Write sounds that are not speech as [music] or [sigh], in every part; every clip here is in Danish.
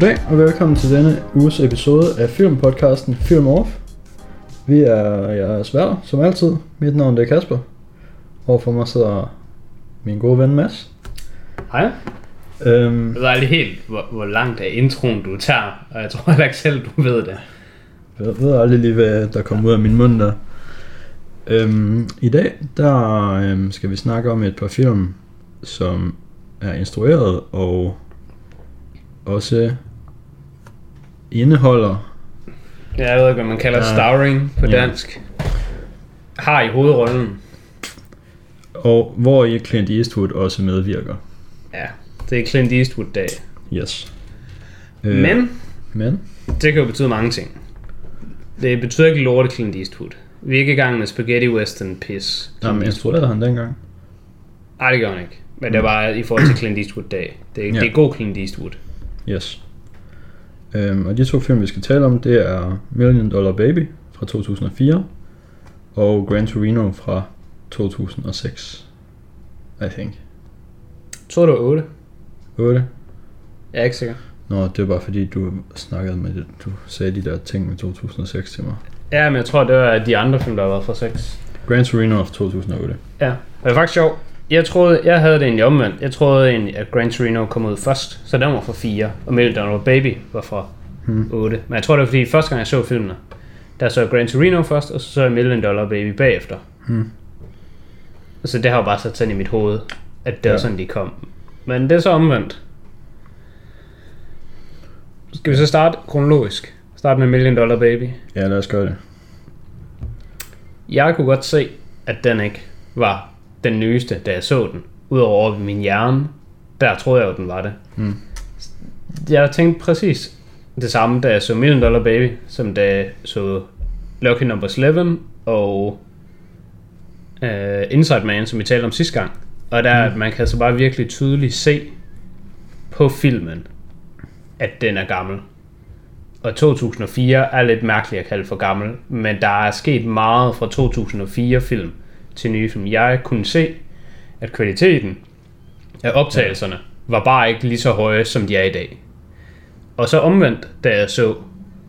Goddag og velkommen til denne uges episode af filmpodcasten Film Off. Vi er jeres værter, som altid. Mit navn det er Kasper. Overfor mig sidder min gode ven Mads. Hej. Øhm, Jeg ved aldrig helt, hvor, hvor langt af introen du tager, og jeg tror heller ikke selv, du ved det. jeg ved aldrig lige, hvad der kommer ud af min mund der. Øhm, I dag der øhm, skal vi snakke om et par film, som er instrueret og også indeholder Jeg ved ikke, hvad man kalder Ja. starring på Ja. dansk. Har i hovedrollen. og hvor i Clint Eastwood også medvirker. Ja, det er Clint Eastwood-dag. Yes. Men men det kan jo betyde mange ting. Det betyder ikke lorte Clint Eastwood. Vi er ikke i gang med spaghetti western piss. Jamen, instruerede han dengang? Nej, det gør han ikke. Men det var i forhold til Clint Eastwood-dag. Det, er- Ja. det er god Clint Eastwood. Yes. Øhm, og de to film, vi skal tale om, det er Million Dollar Baby fra 2004 og Gran Torino fra 2006. I think. Jeg tror, det var 8. 8. Jeg er ikke sikker. Nå, det var bare fordi, du snakkede med det. Du sagde de der ting med 2006 til mig. Ja, men jeg tror, det var de andre film, der har været fra 6. Gran Torino fra 2008. Ja, det er faktisk sjovt. Jeg troede, jeg havde det egentlig omvendt. Jeg troede egentlig, at Gran Torino kom ud først, så den var fra 4, og Million Dollar Baby var fra Hmm. 8. Men jeg tror, det var fordi, første gang jeg så filmene, der så jeg Gran Torino først, og så så jeg Million Dollar Baby bagefter. Hmm. Så det har jo bare sat sig ind i mit hoved, at det var Ja. sådan, de kom. Men det er så omvendt. Skal vi så starte kronologisk? Starte med Million Dollar Baby. Ja, lad os gøre det. Jeg kunne godt se, at den ikke var den nyeste, da jeg så den. Udover over min hjerne, der troede jeg jo, den var det. Mm. Jeg tænkte præcis det samme, da jeg så Million Dollar Baby, som da jeg så Lucky Number 11 og uh, Inside Man, som vi talte om sidste gang. Og der, mm. man kan så bare virkelig tydeligt se på filmen, at den er gammel. Og 2004 er lidt mærkeligt at kalde for gammel, men der er sket meget fra 2004 film til nye film. Jeg kunne se, at kvaliteten af optagelserne var bare ikke lige så høje, som de er i dag. Og så omvendt, da jeg så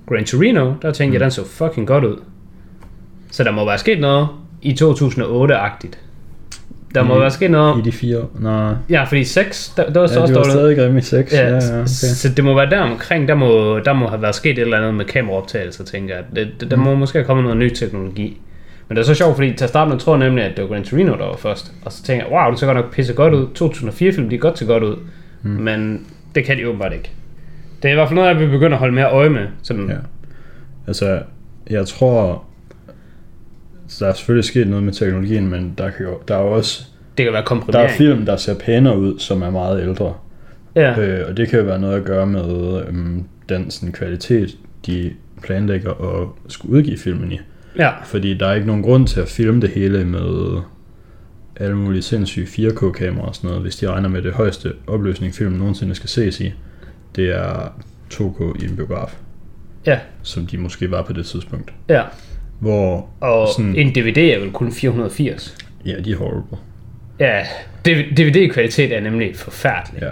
Gran Torino, der tænkte mm. jeg, den så fucking godt ud. Så der må være sket noget i 2008-agtigt. Der må I- være sket noget... I de fire... Nej, Ja, fordi 6, der, der var så ja, også dårligt. stadig grimme i 6. Ja, Ja, ja, okay. Så det må være der omkring, der må, der må have været sket et eller andet med kameraoptagelser, tænker jeg. Det, der Mm. må måske have kommet noget ny teknologi. Men det er så sjovt, fordi til at starte med tror jeg nemlig, at det var Gran Torino, der var først. Og så tænker jeg, wow, det ser godt nok pisse godt ud. 2004-film, de er godt til godt ud. Mm. Men det kan de åbenbart ikke. Det er i hvert fald noget, jeg vil begynde at holde mere øje med. Sådan, Ja. Altså, jeg tror... Der er selvfølgelig sket noget med teknologien, men der, kan jo, der er jo også Det kan være der komprimering. er film, der ser pænere ud, som er meget ældre. Ja. Øh, og det kan jo være noget at gøre med øhm, den sådan, kvalitet, de planlægger at skulle udgive filmen i. ja. Fordi der er ikke nogen grund til at filme det hele med alle mulige sindssyge 4K-kameraer og sådan noget, hvis de regner med det højeste opløsning filmen nogensinde skal ses i. Det er 2K i en biograf, Ja. som de måske var på det tidspunkt. Ja. Hvor Og Sådan- en DVD er vel kun 480. Ja, de er horrible. Ja, DVD-kvalitet er nemlig forfærdelig. Ja.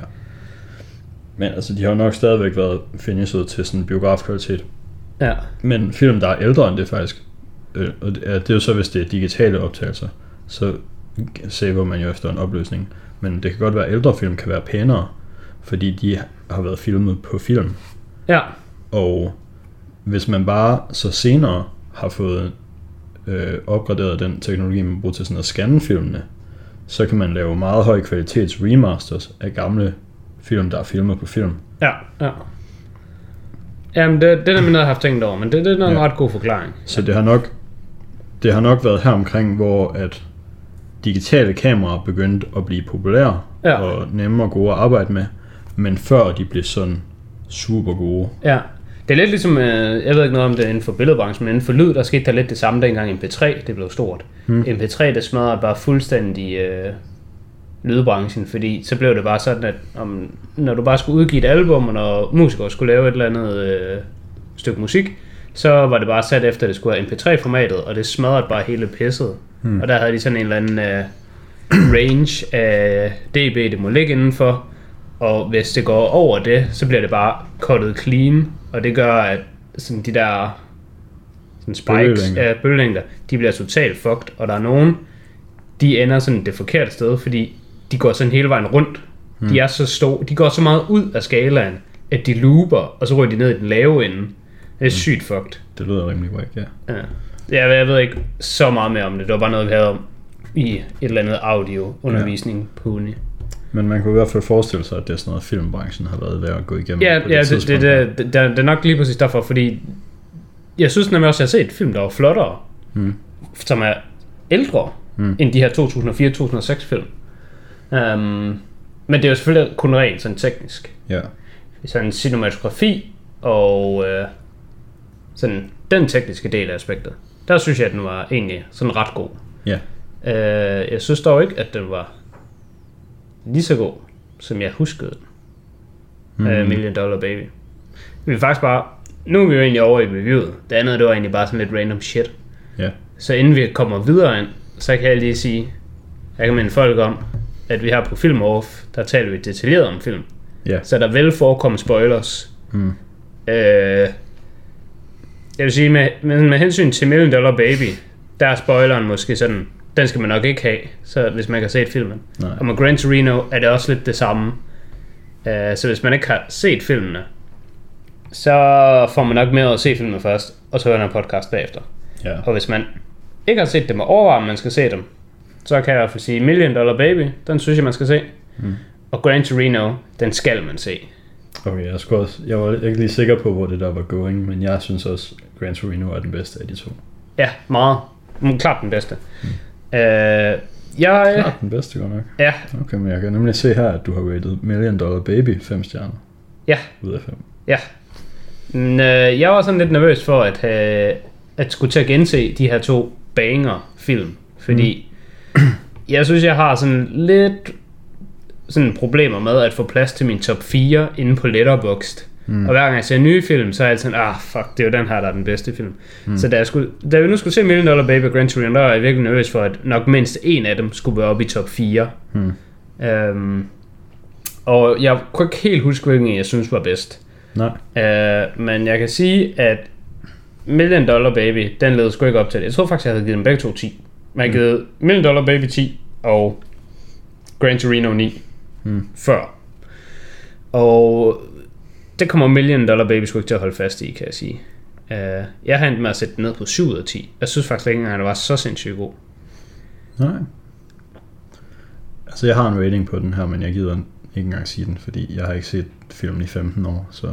Men altså, de har nok stadigvæk været finished til sådan biografkvalitet. Ja. Men film, der er ældre end det faktisk, øh, og det er, det er jo så, hvis det er digitale optagelser, så saver man jo efter en opløsning. Men det kan godt være, at ældre film kan være pænere, fordi de har været filmet på film. Ja. Og hvis man bare så senere har fået øh, opgraderet den teknologi, man bruger til sådan at scanne filmene, så kan man lave meget høj kvalitets remasters af gamle film, der er filmet på film. Ja, ja. Jamen, det, det er nemlig noget, jeg har haft tænkt over, men det, det er en Ja. ret god forklaring. Så det har nok, det har nok været her omkring, hvor at digitale kameraer begyndte at blive populære Ja. og nemme og gode at arbejde med, men før de blev sådan super gode. Ja. Det er lidt ligesom, øh, jeg ved ikke noget om det inden for billedbranchen, men inden for lyd, der skete der lidt det samme dengang MP3, det blev stort. Hmm. MP3, det smadrede bare fuldstændig øh, lydbranchen, fordi så blev det bare sådan, at om, når du bare skulle udgive et album, og når musikere skulle lave et eller andet øh, stykke musik, så var det bare sat efter, at det skulle have MP3-formatet, og det smadrede bare hele pisset. Hmm. Og der havde de sådan en eller anden øh, [clears throat] range af dB, det må ligge indenfor, Og hvis det går over det, så bliver det bare cuttet clean, og det gør, at sådan de der sådan spikes, Bølgelængder. ja, bølgelængder, de bliver totalt fucked, og der er nogen, de ender sådan det forkerte sted, fordi de går sådan hele vejen rundt. Hmm. De er så store, de går så meget ud af skalaen, at de looper, og så ryger de ned i den lave ende. Det er sygt fucked. Det lyder rimelig wack, ja. Ja. Jeg, jeg ved ikke så meget mere om det. Det var bare noget, vi havde om i et eller andet audio-undervisning ja. på uni. Men man kunne i hvert fald forestille sig, at det er sådan noget, filmbranchen har været ved at gå igennem. Ja, på ja det, det, det, det, det, det er nok lige præcis derfor, fordi jeg synes nemlig også, at jeg har set film, der var flottere, Mm. som er ældre, Mm. end de her 2004-2006 film. Um, men det er jo selvfølgelig kun rent sådan teknisk. Ja. Sådan cinematografi og øh, sådan den tekniske del af aspektet. Der synes jeg, at den var egentlig sådan ret god. Ja. Øh, jeg synes dog ikke, at den var lige så god, som jeg huskede den. Mm. Uh, Million Dollar Baby. Vi er faktisk bare... Nu er vi jo egentlig over i reviewet. Det andet, det var egentlig bare sådan lidt random shit. Ja. Så inden vi kommer videre ind, så kan jeg lige sige, jeg kan minde folk om, at vi her på Film Off, der taler vi detaljeret om film. Ja. Så der vil forekomme spoilers. Mm. Øh, jeg vil sige, med, med, med hensyn til Million Dollar Baby, der er spoileren måske sådan, den skal man nok ikke have, så hvis man har set filmen. Nej. Og med Gran Torino er det også lidt det samme. Øh, så hvis man ikke har set filmene, så får man nok med at se filmene først, og så høre en podcast bagefter. Ja. Og hvis man ikke har set dem og overvejer, om man skal se dem, så kan jeg i hvert fald sige, Million Dollar Baby, den synes jeg, man skal se. Mm. Og Gran Torino, den skal man se. Okay, jeg, skulle også, jeg var ikke lige sikker på, hvor det der var going, men jeg synes også, Gran Torino er den bedste af de to. Ja, meget. Klart den bedste. Mm. Øh, jeg, Klart den bedste, godt nok. ja, Okay, men jeg kan nemlig se her, at du har rated Million Dollar Baby 5 stjerner ja, ud af 5. ja. Men, øh, jeg var sådan lidt nervøs for at, have, at skulle til at gense de her to banger film. Fordi mm. jeg synes, jeg har sådan lidt sådan problemer med at få plads til min top 4 inde på Letterboxd. Mm. Og hver gang jeg ser nye film, så er jeg sådan, ah fuck, det er jo den her, der er den bedste film. Mm. Så da, jeg skulle, da vi nu skulle se Million Dollar Baby og Gran Torino, der var jeg virkelig nervøs for, at nok mindst en af dem skulle være oppe i top 4. Mm. Øhm, og jeg kunne ikke helt huske, hvilken jeg synes var bedst. Nej. Øh, men jeg kan sige, at Million Dollar Baby, den led sgu ikke op til det. Jeg tror faktisk, jeg havde givet dem begge to 10. Men jeg havde givet Million Dollar Baby 10 og Gran Torino 9 Mm. før. Og det kommer Million Dollar Baby sgu ikke til at holde fast i, kan jeg sige. Uh, jeg har endt med at sætte den ned på 7 ud af 10. Jeg synes faktisk ikke engang, at den var så sindssygt god. Nej. Altså, jeg har en rating på den her, men jeg gider ikke engang sige den, fordi jeg har ikke set filmen i 15 år, så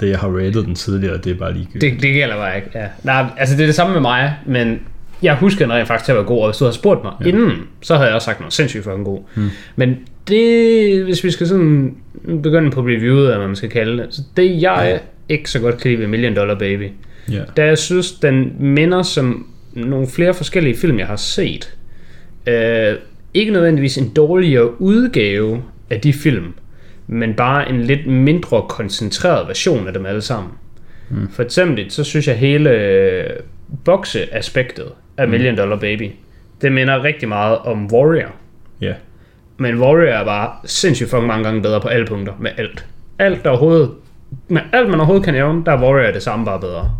det, jeg har rated den tidligere, det er bare ligegyldigt. Det, det gælder bare ikke, ja. Nej, altså det er det samme med mig, men jeg husker den rent faktisk til at være god, og hvis du havde spurgt mig ja. inden, så havde jeg også sagt noget sindssygt fucking god. Hmm. Men det, hvis vi skal sådan begynde på reviewet, eller hvad man skal kalde det, så det jeg ja. ikke så godt kan lide ved Million Dollar Baby, Ja. da jeg synes, den minder som nogle flere forskellige film, jeg har set. Øh, ikke nødvendigvis en dårligere udgave af de film, men bare en lidt mindre koncentreret version af dem alle sammen. Mm. For eksempel, så synes jeg hele øh, bokseaspektet af Million Dollar Baby, det minder rigtig meget om Warrior. Ja. Men Warrior er bare sindssygt fucking mange gange bedre på alle punkter, med alt. Alt der overhovedet, med alt man overhovedet kan nævne, der er Warrior det samme bare bedre.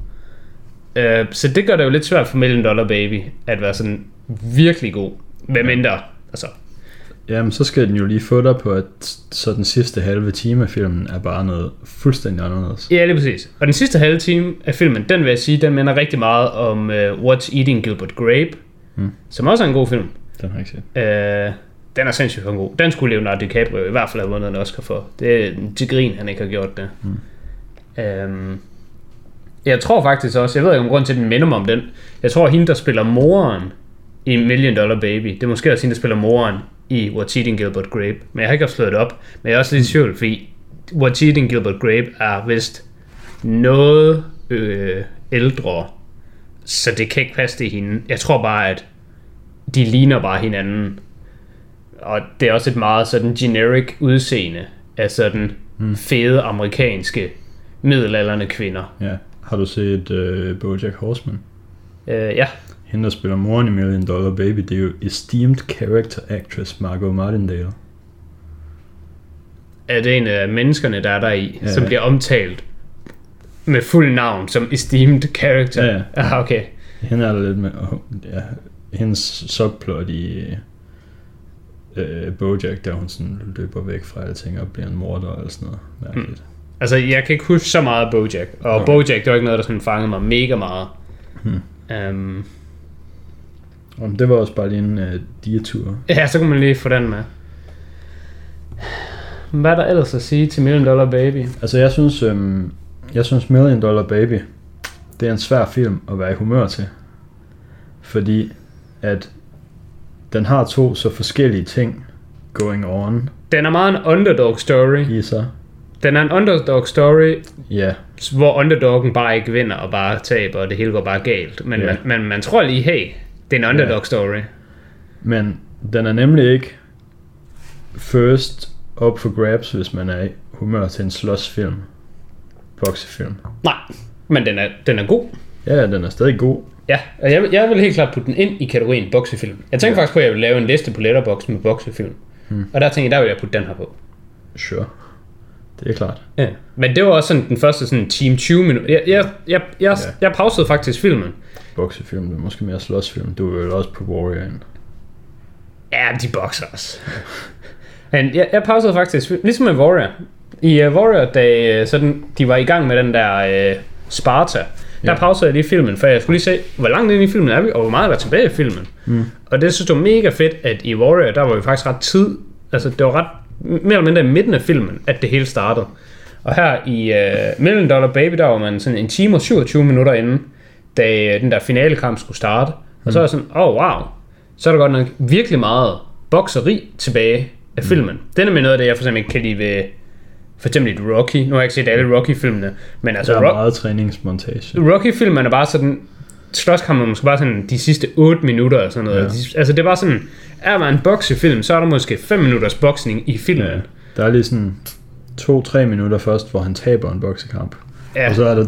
Uh, så det gør det jo lidt svært for Million Dollar Baby, at være sådan virkelig god. Med mindre, altså, Jamen, så skal den jo lige få dig på, at så den sidste halve time af filmen er bare noget fuldstændig anderledes. ja, lige præcis. Og den sidste halve time af filmen, den vil jeg sige, den minder rigtig meget om uh, What's Eating Gilbert Grape, Mm. som også er en god film. Den har jeg ikke set. Uh, den er sindssygt god. Den skulle Leonardo DiCaprio i hvert fald have vundet en Oscar for. Det er til grin, han ikke har gjort det. Mm. Um, jeg tror faktisk også, jeg ved ikke om grund til, at den minder mig om den. Jeg tror, at hende, der spiller moren i Million Dollar Baby, det er måske også hende, der spiller moren i What's Eating Gilbert Grape. Men jeg har ikke haft slået det op. Men jeg er også lidt i tvivl, fordi What's Eating Gilbert Grape er vist noget øh, ældre. Så det kan ikke passe det hende. Jeg tror bare, at de ligner bare hinanden. Og det er også et meget sådan generic udseende af sådan mm. fede amerikanske middelalderne kvinder. Ja. Har du set uh, Bojack Horseman? Øh, ja, Hende, der spiller moren i Million Dollar Baby, det er jo esteemed character actress Margot Martindale. at en af menneskerne, der er der i, Ja, som bliver omtalt med fuld navn som esteemed character. Ja, ja. Ah, okay. Hende er der lidt med, ja, hendes subplot i øh, Bojack, der hun sådan løber væk fra alting og bliver en morder eller sådan noget mærkeligt. Altså, jeg kan ikke huske så meget af Bojack. Og Okay. Bojack, det var ikke noget, der sådan fangede mig mega meget. Hmm. Um, Og det var også bare lige en øh, dietur. ja, så kunne man lige få den med. Hvad er der ellers at sige til Million Dollar Baby? Altså jeg synes, øhm, jeg synes Million Dollar Baby, det er en svær film at være i humør til. Fordi at den har to så forskellige ting going on Den er meget en underdog story. i sig. Den er en underdog story, Ja, hvor underdoggen bare ikke vinder og bare taber, og det hele går bare galt. Men yeah. man, man, man tror lige, hey, det er en underdog Ja. story. men den er nemlig ikke first up for grabs, hvis man er i humør til en slåsfilm. Boksefilm. Nej, men den er, den er god. Ja, den er stadig god. Ja, og jeg, vil- jeg vil helt klart putte den ind i kategorien boksefilm. Jeg tænkte Ja. faktisk på, at jeg ville lave en liste på Letterboxd med boksefilm. Hmm. Og der tænkte jeg, der vil jeg putte den her på. Sure. Det er klart. Ja. Men det var også sådan den første sådan time 20 minutter. Jeg, jeg, jeg, jeg, Ja. jeg pausede faktisk filmen. Boksefilm, det er måske mere slåsfilm. Du er vel også på Warrior ind. Ja, de bokser også. Men jeg, jeg pausede faktisk, ligesom med Warrior. I uh, Warrior, da uh, sådan, de var i gang med den der uh, Sparta, der Ja. pausede jeg lige filmen, for jeg skulle lige se, hvor langt ind i filmen er vi, og hvor meget er der tilbage i filmen. Mm. Og det synes jeg var mega fedt, at i Warrior, der var vi faktisk ret tid, altså det var ret, mere eller mindre i midten af filmen, at det hele startede. Og her i uh, Million Dollar Baby, der var man sådan en time og 27 minutter inden, da øh, den der finalekamp skulle starte. Og så var jeg sådan, åh oh, wow, så er der godt nok virkelig meget bokseri tilbage af filmen. Det er nemlig noget af det, jeg for eksempel ikke kan lide ved for eksempel et Rocky. Nu har jeg ikke set alle Rocky-filmene, men altså Der er Ro- meget træningsmontage. Rocky-filmen er bare sådan, slåskampen er måske bare sådan de sidste 8 minutter eller sådan noget. Ja. Altså det er bare sådan, er man en boksefilm, så er der måske 5 minutters boksning i filmen. Ja. Der er lige sådan to-tre minutter først, hvor han taber en boksekamp. Ja, Og så er der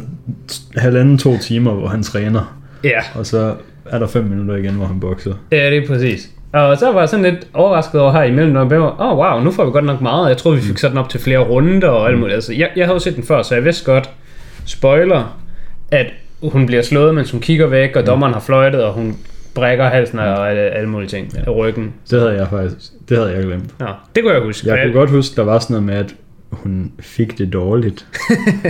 halvanden to timer, hvor han træner. ja. Og så er der fem minutter igen, hvor han bokser. ja det er præcis. Og så var jeg sådan lidt overrasket over her imellem, når jeg åh oh, wow, nu får vi godt nok meget. Jeg troede, vi fik sat den op til flere runder og alt muligt. Altså, jeg, jeg havde jo set den før, så jeg vidste godt, spoiler, at hun bliver slået, mens hun kigger væk, og dommeren har fløjtet, og hun brækker halsen og alle, alle mulige ting Ja. af ryggen. Det havde jeg faktisk det havde jeg glemt. Nå, det kunne jeg huske. Jeg kunne godt huske, der var sådan noget med, at hun fik det dårligt.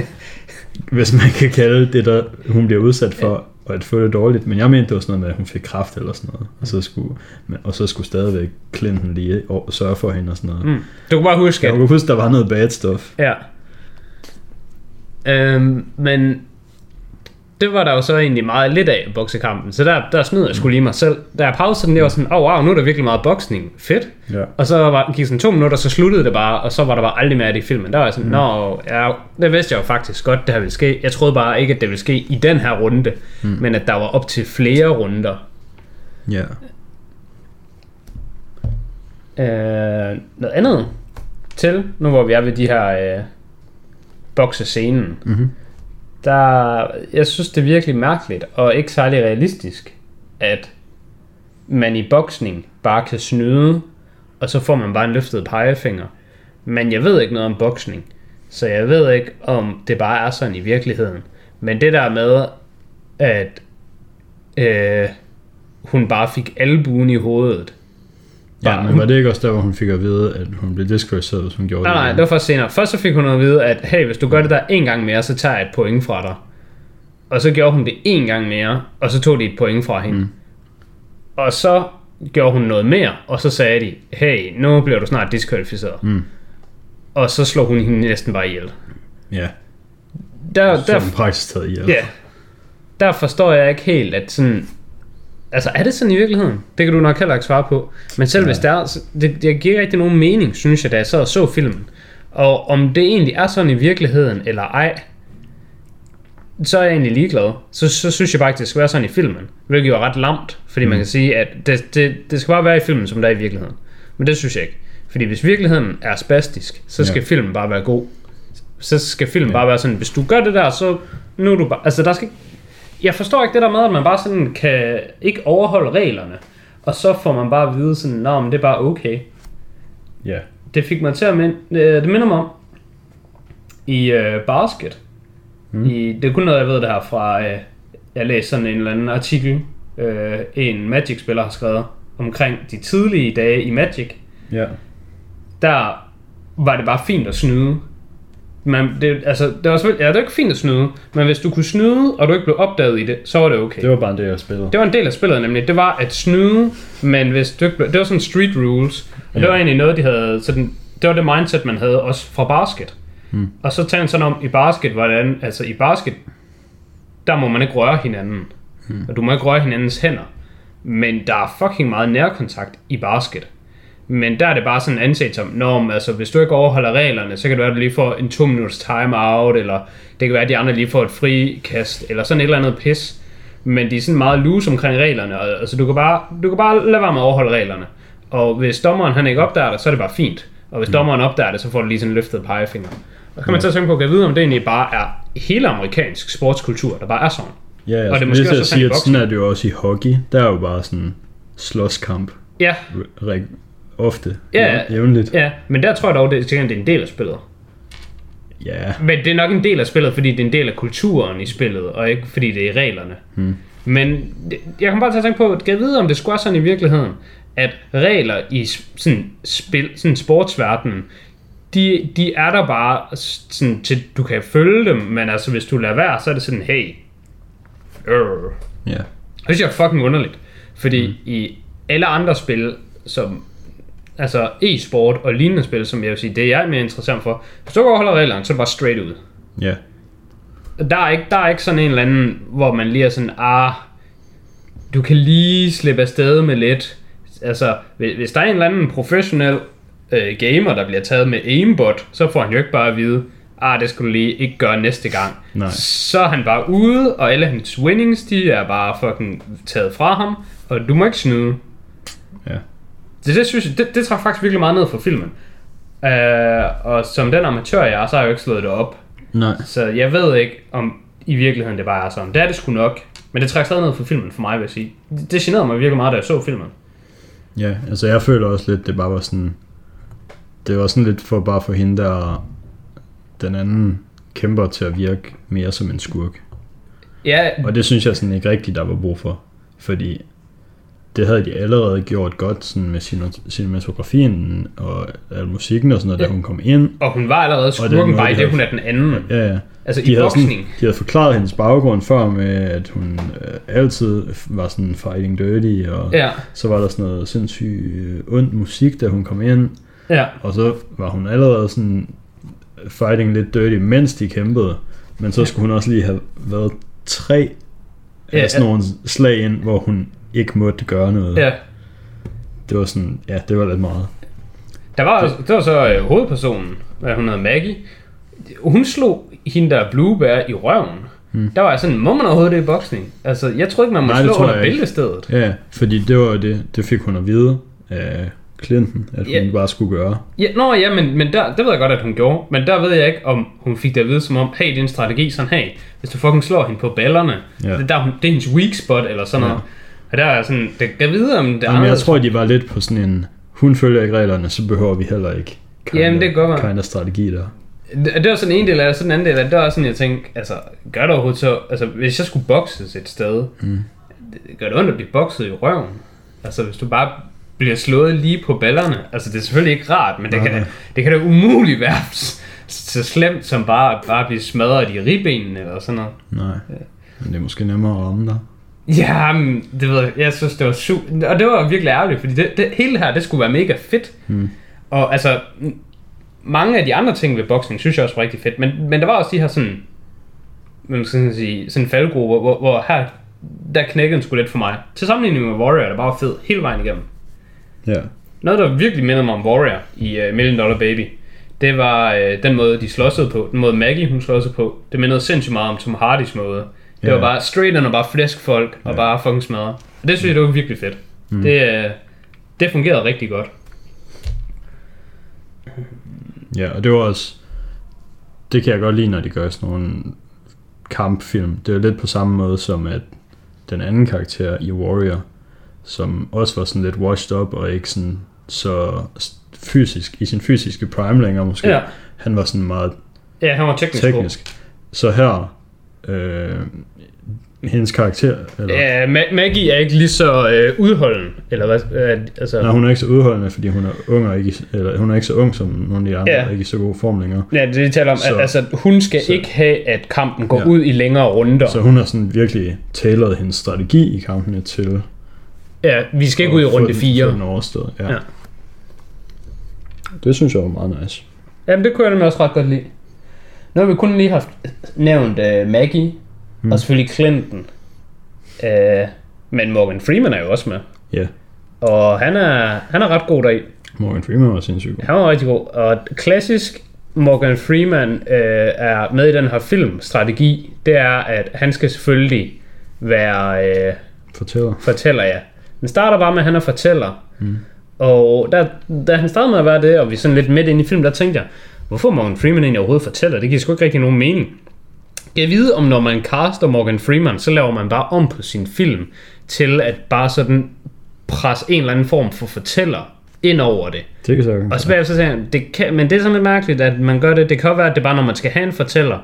[laughs] Hvis man kan kalde det, der hun bliver udsat for, at få det dårligt. Men jeg mente, det var sådan noget med, at hun fik kraft eller sådan noget. Og så skulle, men- og så skulle stadigvæk Clinton lige og sørge for hende og sådan noget. Mm. Mm. Du kunne bare huske, Jeg at kunne huske, der var noget bad stuff. Ja. Øhm, men det var der jo så egentlig meget lidt af i boksekampen, så der, der snød jeg skulle lige mig selv. Da jeg pausede den, det var sådan, åh oh, wow, nu er der virkelig meget boksning. Fedt. Ja. Og så var, gik sådan to minutter, så sluttede det bare, og så var der bare aldrig mere af det i filmen. Der var jeg sådan, mm. nå, ja, det vidste jeg jo faktisk godt, det her ville ske. Jeg troede bare ikke, at det ville ske i den her runde, mm. men at der var op til flere runder. Ja. Øh, noget andet til, nu hvor vi er ved de her øh, boksescenen. Mm-hmm der, jeg synes, det er virkelig mærkeligt og ikke særlig realistisk, at man i boksning bare kan snyde, og så får man bare en løftet pegefinger. Men jeg ved ikke noget om boksning, så jeg ved ikke, om det bare er sådan i virkeligheden. Men det der med, at øh, hun bare fik albuen i hovedet. Ja, men var det ikke også der, hvor hun fik at vide, at hun blev disqualificeret, hvis hun gjorde Nej, det? nej, det var først senere. Først så fik hun at vide, at hey, hvis du gør det der en gang mere, så tager jeg et point fra dig. Og så gjorde hun det en gang mere, og så tog de et point fra hende. Mm. Og så gjorde hun noget mere, og så sagde de, hey, nu bliver du snart diskvalificeret. Mm. Og så slog hun hende næsten bare ihjel. Ja, Der, så der, hun praktisk taget ihjel. ja, der forstår jeg ikke helt, at sådan... Altså, er det sådan i virkeligheden? Det kan du nok heller ikke svare på. Men selv ja. hvis det er, det, det giver ikke rigtig nogen mening, synes jeg, da jeg sad og så filmen. Og om det egentlig er sådan i virkeligheden, eller ej, så er jeg egentlig ligeglad. Så, så synes jeg bare ikke, det skal være sådan i filmen. Hvilket jo er ret lamt, fordi mm. man kan sige, at det, det, det skal bare være i filmen, som det er i virkeligheden. Men det synes jeg ikke. Fordi hvis virkeligheden er spastisk, så skal Ja. ja. filmen bare være god. Så skal filmen ja. bare være sådan, hvis du gør det der, så nu er du bare... Altså, der skal ikke- jeg forstår ikke det der med, at man bare sådan kan ikke overholde reglerne. Og så får man bare at vide sådan, men det er bare okay. ja. det fik mig til at minde, øh, det minder mig om, i øh, basket, mm. i, det er kun noget, jeg ved det her fra, øh, jeg læste sådan en eller anden artikel, øh, en Magic-spiller har skrevet, omkring de tidlige dage i Magic, Ja. der var det bare fint at snyde. Man, det, altså, det var selvfølgelig, ja, det var ikke fint at snyde, men hvis du kunne snyde, og du ikke blev opdaget i det, så var det okay. Det var bare det, jeg spillede. Det var en del af spillet nemlig. Det var at snyde, men hvis du ikke blev, det var sådan street rules. Og ja. det var egentlig noget, de havde, sådan, det var det mindset, man havde også fra basket. Hmm. Og så han sådan om i basket, hvordan, altså i basket, der må man ikke røre hinanden. Hmm. Og du må ikke røre hinandens hænder. Men der er fucking meget nærkontakt i basket. Men der er det bare sådan anset som, norm, altså hvis du ikke overholder reglerne, så kan det være, at du lige får en to minutters timeout, eller det kan være, at de andre lige får et frikast, eller sådan et eller andet pis. Men de er sådan meget loose omkring reglerne, og altså du kan bare, du kan bare lade være med at overholde reglerne. Og hvis dommeren han ikke opdager det, så er det bare fint. Og hvis mm. dommeren opdager det, så får du lige sådan en løftet pegefinger. Og så kan man så tænke på, at jeg vide, om det egentlig bare er hele amerikansk sportskultur, der bare er sådan. Ja, jeg Og det er måske også at sige, at sådan er det jo også i hockey. Der er jo bare sådan slåskamp Ja, reg- ofte. Ja, ja. Jævnligt. ja, men der tror jeg dog, det, det er en del af spillet. Ja. Men det er nok en del af spillet, fordi det er en del af kulturen i spillet, og ikke fordi det er reglerne. Hmm. Men jeg kan bare til at tænke på, at jeg vide, om det skulle sådan i virkeligheden, at regler i sådan, spil, sådan sportsverdenen, de, de er der bare sådan, til du kan følge dem, men altså hvis du lader være, så er det sådan, hey, øh. Ja. Det synes jeg er fucking underligt. Fordi mm. i alle andre spil, som altså e-sport og lignende spil, som jeg vil sige, det jeg er mere interessant for, hvis du overholder reglerne, så er det bare straight ud. Ja. Der er ikke, der er ikke sådan en eller anden, hvor man lige er sådan, ah, du kan lige slippe afsted med lidt. Altså, hvis hvis der er en eller anden professionel øh, gamer, der bliver taget med aimbot, så får han jo ikke bare at vide, ah, det skal du lige ikke gøre næste gang. Nej. Så er han bare ude, og alle hans winnings, de er bare fucking taget fra ham, og du må ikke snyde. Det, det synes jeg, det, det trækker faktisk virkelig meget ned for filmen. Uh, og som den amatør jeg er, så har jeg jo ikke slået det op. Nej. Så jeg ved ikke, om i virkeligheden det bare er sådan. Det er det sgu nok. Men det trækker stadig ned for filmen for mig, vil jeg sige. Det, det generede mig virkelig meget, da jeg så filmen. Ja, altså jeg føler også lidt, det bare var sådan... Det var sådan lidt for bare for hende, der den anden kæmper til at virke mere som en skurk. Ja, Og det synes jeg sådan ikke rigtigt, der var brug for. Fordi det havde de allerede gjort godt sådan med cine- cinematografien og al musikken og sådan noget, ja. Ja. da hun kom ind. og hun var allerede skurken bare i de det, hun er den anden. Ja, ja. Altså De i boksning. sådan, de havde forklaret hendes baggrund før med, at hun øh, altid var sådan fighting dirty, og Ja, så var der sådan noget sindssygt øh, ond musik, da hun kom ind. ja. Og så var hun allerede sådan fighting lidt dirty, mens de kæmpede. Men så skulle hun også lige have været tre Ja, ja, sådan nogle slag ind, hvor hun ikke måtte gøre noget. ja. Det var sådan, ja, det var lidt meget. Der var, det var så øh, hovedpersonen, hvad hun hedder Maggie. Hun slog hende der Bluebear i røven. Hmm. Der var jeg sådan, må man overhovedet det i boksning? Altså, jeg tror ikke, man må Nej, slå under bæltestedet. Ja, fordi det var det, det fik hun at vide af klienten, at hun Ja. bare skulle gøre. Ja, nå ja, men, men der, det ved jeg godt, at hun gjorde. Men der ved jeg ikke, om hun fik det at vide som om, hey, det er en strategi, sådan, hey, hvis du fucking slår hende på ballerne, Ja. det, der, er hun- det er hendes weak spot, eller sådan Ja. noget. Og der er sådan, det kan vide, om det Jamen, jeg tror, de var lidt på sådan en, hun følger ikke reglerne, så behøver vi heller ikke Jamen, det være. kind of strategi der. Det, det var sådan en del af det, sådan en anden del af det, der var sådan, jeg tænkte, altså, gør det overhovedet så, altså, hvis jeg skulle bokses et sted, Mm. det gør det ondt at blive bokset i røven? Altså, hvis du bare bliver slået lige på ballerne, altså, det er selvfølgelig ikke rart, men det, Nej, kan, det kan da umuligt være [laughs] så slemt, som bare, bare at blive smadret i ribbenene, eller sådan noget. Nej, men det er måske nemmere at ramme dig. Ja, det ved jeg, jeg synes, det var super, og det var virkelig ærgerligt, fordi det, det, hele her, det skulle være mega fedt. Mm. Og altså, mange af de andre ting ved boksning, synes jeg også var rigtig fedt, men, men der var også de her sådan, man skal sådan sige, sådan faldgrupper, hvor, hvor her, der knækkede den sgu lidt for mig. Til sammenligning med Warrior, der bare var fed hele vejen igennem. Ja, Noget, der virkelig mindede mig om Warrior i uh, Million Dollar Baby, det var uh, den måde, de slåsede på. Den måde Maggie, hun slåsede på. Det mindede sindssygt meget om Tom Hardys måde. Det Ja. var bare straight og bare flæsk folk, og Ja. bare fucking smadre. Og det synes jeg, det var virkelig fedt. Mm. Det, uh, det fungerede rigtig godt. ja, og det var også, det kan jeg godt lide, når de gør sådan nogle kampfilm. Det er lidt på samme måde som at den anden karakter i Warrior, som også var sådan lidt washed up og ikke sådan så fysisk, i sin fysiske prime længere måske. Ja. Han var sådan meget Ja, han var teknisk, teknisk. Så her, øh, hendes karakter, eller, Ja, Ma- Maggie er ikke lige så øh, udholden, eller hvad? Øh, altså, nej, hun er ikke så udholdende, fordi hun er ung og ikke, eller hun er ikke så ung som nogle af de andre, Ja. og ikke i så god form længere. Ja, det vi taler om, Så- at altså, hun skal så- ikke have, at kampen går Ja. ud i længere runder. Så hun har sådan virkelig tailoret hendes strategi i kampene til ja, vi skal ikke ud i runde den- få 4. den overstået. Ja. Ja. ja. Det synes jeg var meget nice. Jamen, det kunne jeg nemlig også ret godt lide. Nu har vi kun lige haft nævnt uh, Maggie, mm. og selvfølgelig Clinton. Uh, men Morgan Freeman er jo også med. Ja, Og han er, han er ret god deri. Morgan Freeman var sindssygt god. Han var rigtig god. Og klassisk Morgan Freeman øh, er med i den her filmstrategi, det er, at han skal selvfølgelig være øh, Fortæller. fortæller, ja. Den starter bare med, at han er fortæller. Mm. Og da, da han startede med at være det, og vi er sådan lidt midt inde i filmen, der tænkte jeg, hvorfor Morgan Freeman egentlig overhovedet fortæller? Det giver sgu ikke rigtig nogen mening. Jeg vide, om når man caster Morgan Freeman, så laver man bare om på sin film, til at bare sådan presse en eller anden form for fortæller ind over det. Det kan så Og så bagefter så sagde han, det kan, men det er sådan lidt mærkeligt, at man gør det. Det kan være, at det er bare, når man skal have en fortæller,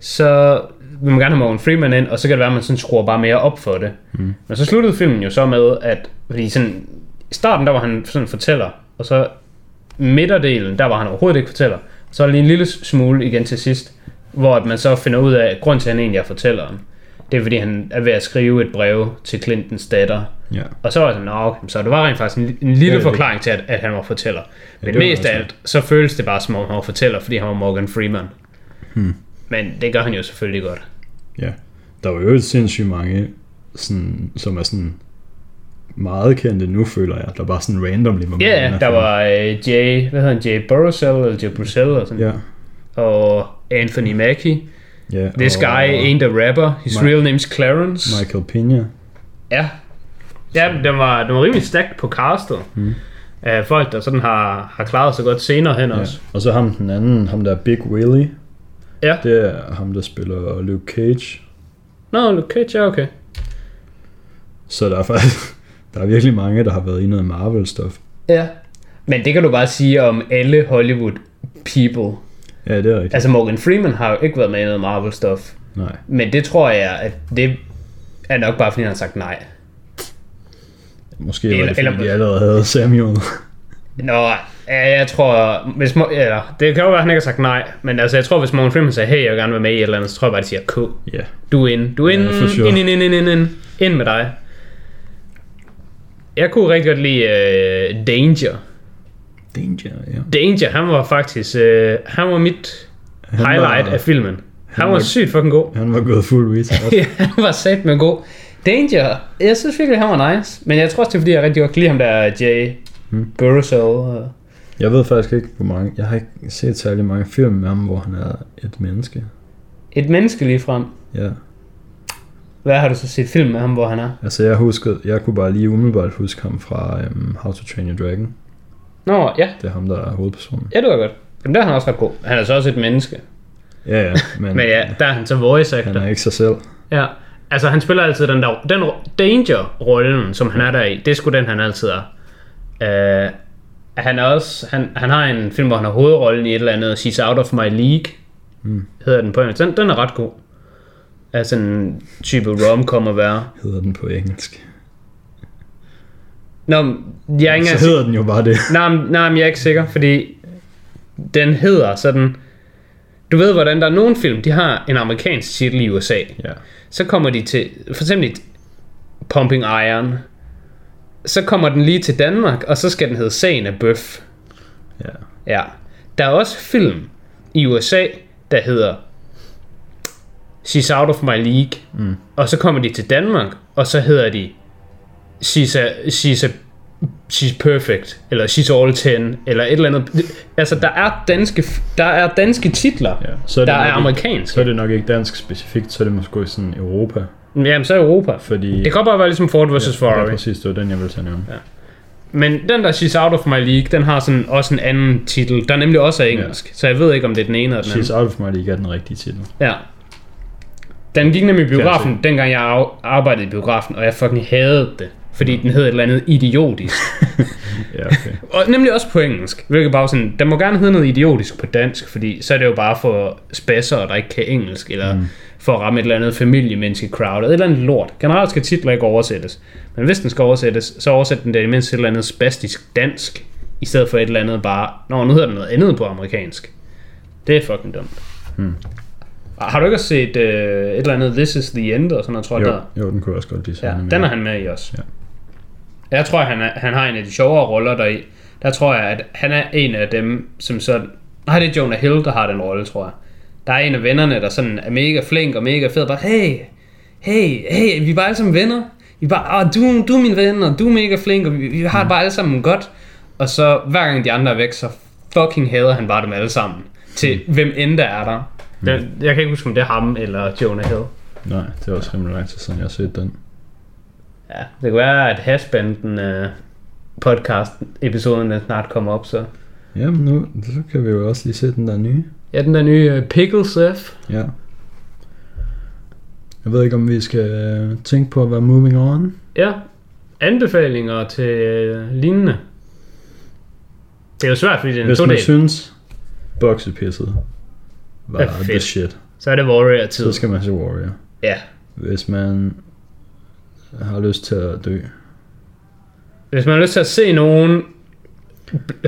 så vil man gerne have Morgan Freeman ind, og så kan det være, at man sådan skruer bare mere op for det. Mm. Men så sluttede filmen jo så med, at fordi sådan, i starten, der var han sådan fortæller, og så midterdelen, der var han overhovedet ikke fortæller. Så er der lige en lille smule igen til sidst, hvor at man så finder ud af, at grund til, at han egentlig er fortælleren, det er fordi, han er ved at skrive et brev til Clintons datter, Ja. og så var jeg sådan, okay, så det var rent faktisk en, en lille Ja, ja, det- forklaring til, at, at han var fortæller. Men det var mest af alt, så føles det bare som om, han var fortæller, fordi han var Morgan Freeman. Hmm. Men det gør han jo selvfølgelig godt. Ja. Der var jo sindssygt mange, sådan, som er sådan meget kendte nu, føler jeg. Der bare sådan randomly var med Ja, der film. var uh, Jay, hvad hedder han, Jay Baruchel, eller Jay Brussel, og sådan. Ja. Og Anthony Mackie. ja This og guy ain't a rapper. His Ma- real name's Clarence. Michael Pena. Ja. Ja, den var, den var rimelig stærkt på castet. Mm. Af folk, der sådan har, har klaret sig godt senere hen Ja. også. Og så ham den anden, ham der er Big Willie. Ja. Det er ham, der spiller Luke Cage. Nå, Luke Cage, ja, okay. Så der er faktisk, der er virkelig mange, der har været i noget Marvel-stof. Ja. Men det kan du bare sige om alle Hollywood people. Ja, det er rigtigt. Altså Morgan Freeman har jo ikke været med i noget Marvel-stof. Nej. Men det tror jeg, at det er nok bare, fordi han har sagt nej. Måske var Eller- det, fordi eller- de allerede havde Samuel. [laughs] Nå, ja, jeg tror, hvis, eller, det kan jo være, at han ikke har sagt nej, men altså, jeg tror, hvis Morgan Freeman sagde, hey, jeg vil gerne være med i et eller andet, så tror jeg bare, de siger, K, Ja. du er ind, du er sure. ind, ind, ind, ind, ind, ind, ind med dig. Jeg kunne rigtig godt lide uh, Danger. Danger, ja. Danger, han var faktisk, uh, han var mit Han highlight var- af filmen. Han, han var, var- sygt fucking god. Han var gået fuld retard. [laughs] ja, han var sat med god. Danger, jeg synes virkelig, han var nice. Men jeg tror også, det er, fordi jeg rigtig godt kan lide ham der, Jay Hmm. Og- Jeg ved faktisk ikke, hvor mange... Jeg har ikke set særlig mange film med ham, hvor han er et menneske. Et menneske lige frem. Ja. Hvad har du så set film med ham, hvor han er? Altså, jeg huskede... Jeg kunne bare lige umiddelbart huske ham fra um, How to Train Your Dragon. Nå, ja. Det er ham, der er hovedpersonen. Ja, det var godt. Jamen, der er han også ret god. Han er så også et menneske. Ja, ja. [laughs] Men, Men ja, der er han så voice han actor. er ikke sig selv. Ja. Altså, han spiller altid den der... Den ro- Danger-rollen, som han er der i, det er sgu den, han altid er. Uh, han er også... Han, han har en film, hvor han har hovedrollen i et eller andet She's Out of My League. Mm. Hedder den på engelsk. Den, den er ret god. Er sådan en type rom-com at være. Hedder den på engelsk. Nå, jeg er ikke Så engang hedder den jo bare det. Nej, nej, men jeg er ikke sikker, fordi den hedder sådan... Du ved, hvordan der er nogle film, de har en amerikansk titel i USA. Ja. Så kommer de til, for eksempel Pumping Iron. Så kommer den lige til Danmark, og så skal den hedde Sagen af Bøf. Ja. Ja. Der er også film i USA, der hedder She's Out of My League. Mm. Og så kommer de til Danmark, og så hedder de She's, a, she's, a, she's Perfect, eller She's All 10, eller et eller andet. Altså, der er danske, der er danske titler, ja. Så er der er ikke- amerikanske. Så er det nok ikke dansk specifikt, så er det måske sådan Europa. Jamen, så er Europa. Fordi... Det kan godt bare være ligesom Ford vs. ja, ja, Ferrari. præcis, det var den, jeg ville tage nævne. Ja. Men den der She's Out of My League, den har sådan også en anden titel, der nemlig også er engelsk. Ja. Så jeg ved ikke, om det er den ene eller den anden. She's Out of My League er den rigtige titel. Ja. Den gik nemlig i biografen, dengang jeg ar- arbejdede i biografen, og jeg fucking hadede det. Fordi den hed et eller andet idiotisk. [laughs] Ja, okay. [laughs] og nemlig også på engelsk. Hvilket bare sådan, der må gerne hedde noget idiotisk på dansk, fordi så er det jo bare for spasser, der ikke kan engelsk, eller mm. for at ramme et eller andet familiemenneske crowd, et eller andet lort. Generelt skal titler ikke oversættes. Men hvis den skal oversættes, så oversæt den der imens et eller andet spastisk dansk, i stedet for et eller andet bare, nå, nu hedder den noget andet på amerikansk. Det er fucking dumt. Hmm. Har du ikke set uh, et eller andet This is the End, og sådan noget, tror jeg, Jo, der? jo, den kunne jeg også godt lide. Ja, sådan den er han med i også. Ja. Jeg tror, han, er, han har en af de sjovere roller deri. Der tror jeg, at han er en af dem, som sådan... Nej, det er Jonah Hill, der har den rolle, tror jeg. Der er en af vennerne, der sådan er mega flink og mega fed. Bare, hey, hey, hey, vi er bare alle sammen venner. Vi er bare, ah, du, du er min ven, og du er mega flink, og vi, vi har det bare alle sammen godt. Og så hver gang de andre er væk, så fucking hader han bare dem alle sammen. Til Mm. hvem end der er der. Det, jeg kan ikke huske, om det er ham eller Jonah Hill. Nej, det er også rimelig lang tid siden, jeg har set den. Ja, det kan være, at Hashbanden uh, podcast episoden den snart kommer op, så. Jamen nu, så kan vi jo også lige se den der nye. Ja, den der nye uh, Pickles F. Ja. Jeg ved ikke, om vi skal øh, tænke på at være moving on. Ja, anbefalinger til uh, lignende. Det er jo svært, fordi det er en Hvis man synes, boksepisset var Er fedt. the shit, Så er det Warrior-tid. så skal man se Warrior. Ja. Hvis man har lyst til at dø, Hvis man har lyst til at se nogen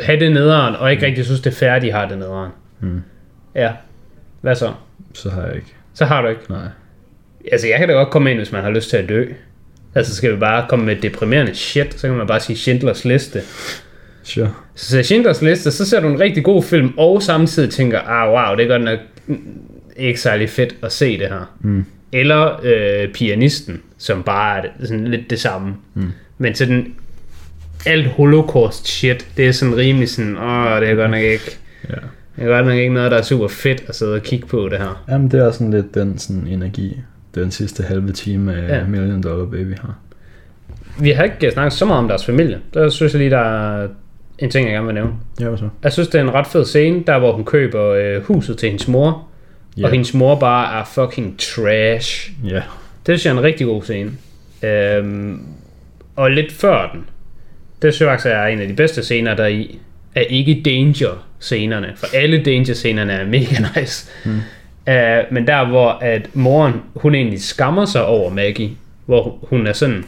have det nederen, og ikke rigtig synes, det er færdigt, har det nederen. Mm. Ja. Hvad så? så har jeg ikke. Så har du ikke. Nej. Altså, jeg kan da godt komme ind, hvis man har lyst til at dø. Altså, skal vi bare komme med deprimerende shit, så kan man bare sige Schindlers Liste. Sure. Så ser Schindlers Liste, så ser du en rigtig god film, og samtidig tænker, ah wow, det er godt nok mm, ikke særlig fedt at se det her. Mm. Eller øh, Pianisten, som bare er sådan lidt det samme. Mm. Men sådan alt holocaust shit, det er sådan rimelig sådan, åh, det er godt nok ikke, Ja. det er godt nok ikke noget, der er super fedt at sidde og kigge på det her. Jamen, det er sådan lidt den sådan energi, den sidste halve time af ja. Million Dollar Baby har. Vi har ikke snakket så meget om deres familie. Der synes jeg lige, der er en ting, jeg gerne vil nævne. Ja, hvad så? Jeg synes, det er en ret fed scene, der hvor hun køber øh, huset til hendes mor, Ja. og hendes mor bare er fucking trash. Ja. Det synes jeg er en rigtig god scene. Øhm, og lidt før den, det synes jeg faktisk er en af de bedste scener der i, er ikke danger scenerne, for alle danger scenerne er mega [laughs] nice. Mm. Uh, men der hvor at moren, hun egentlig skammer sig over Maggie, hvor hun er sådan,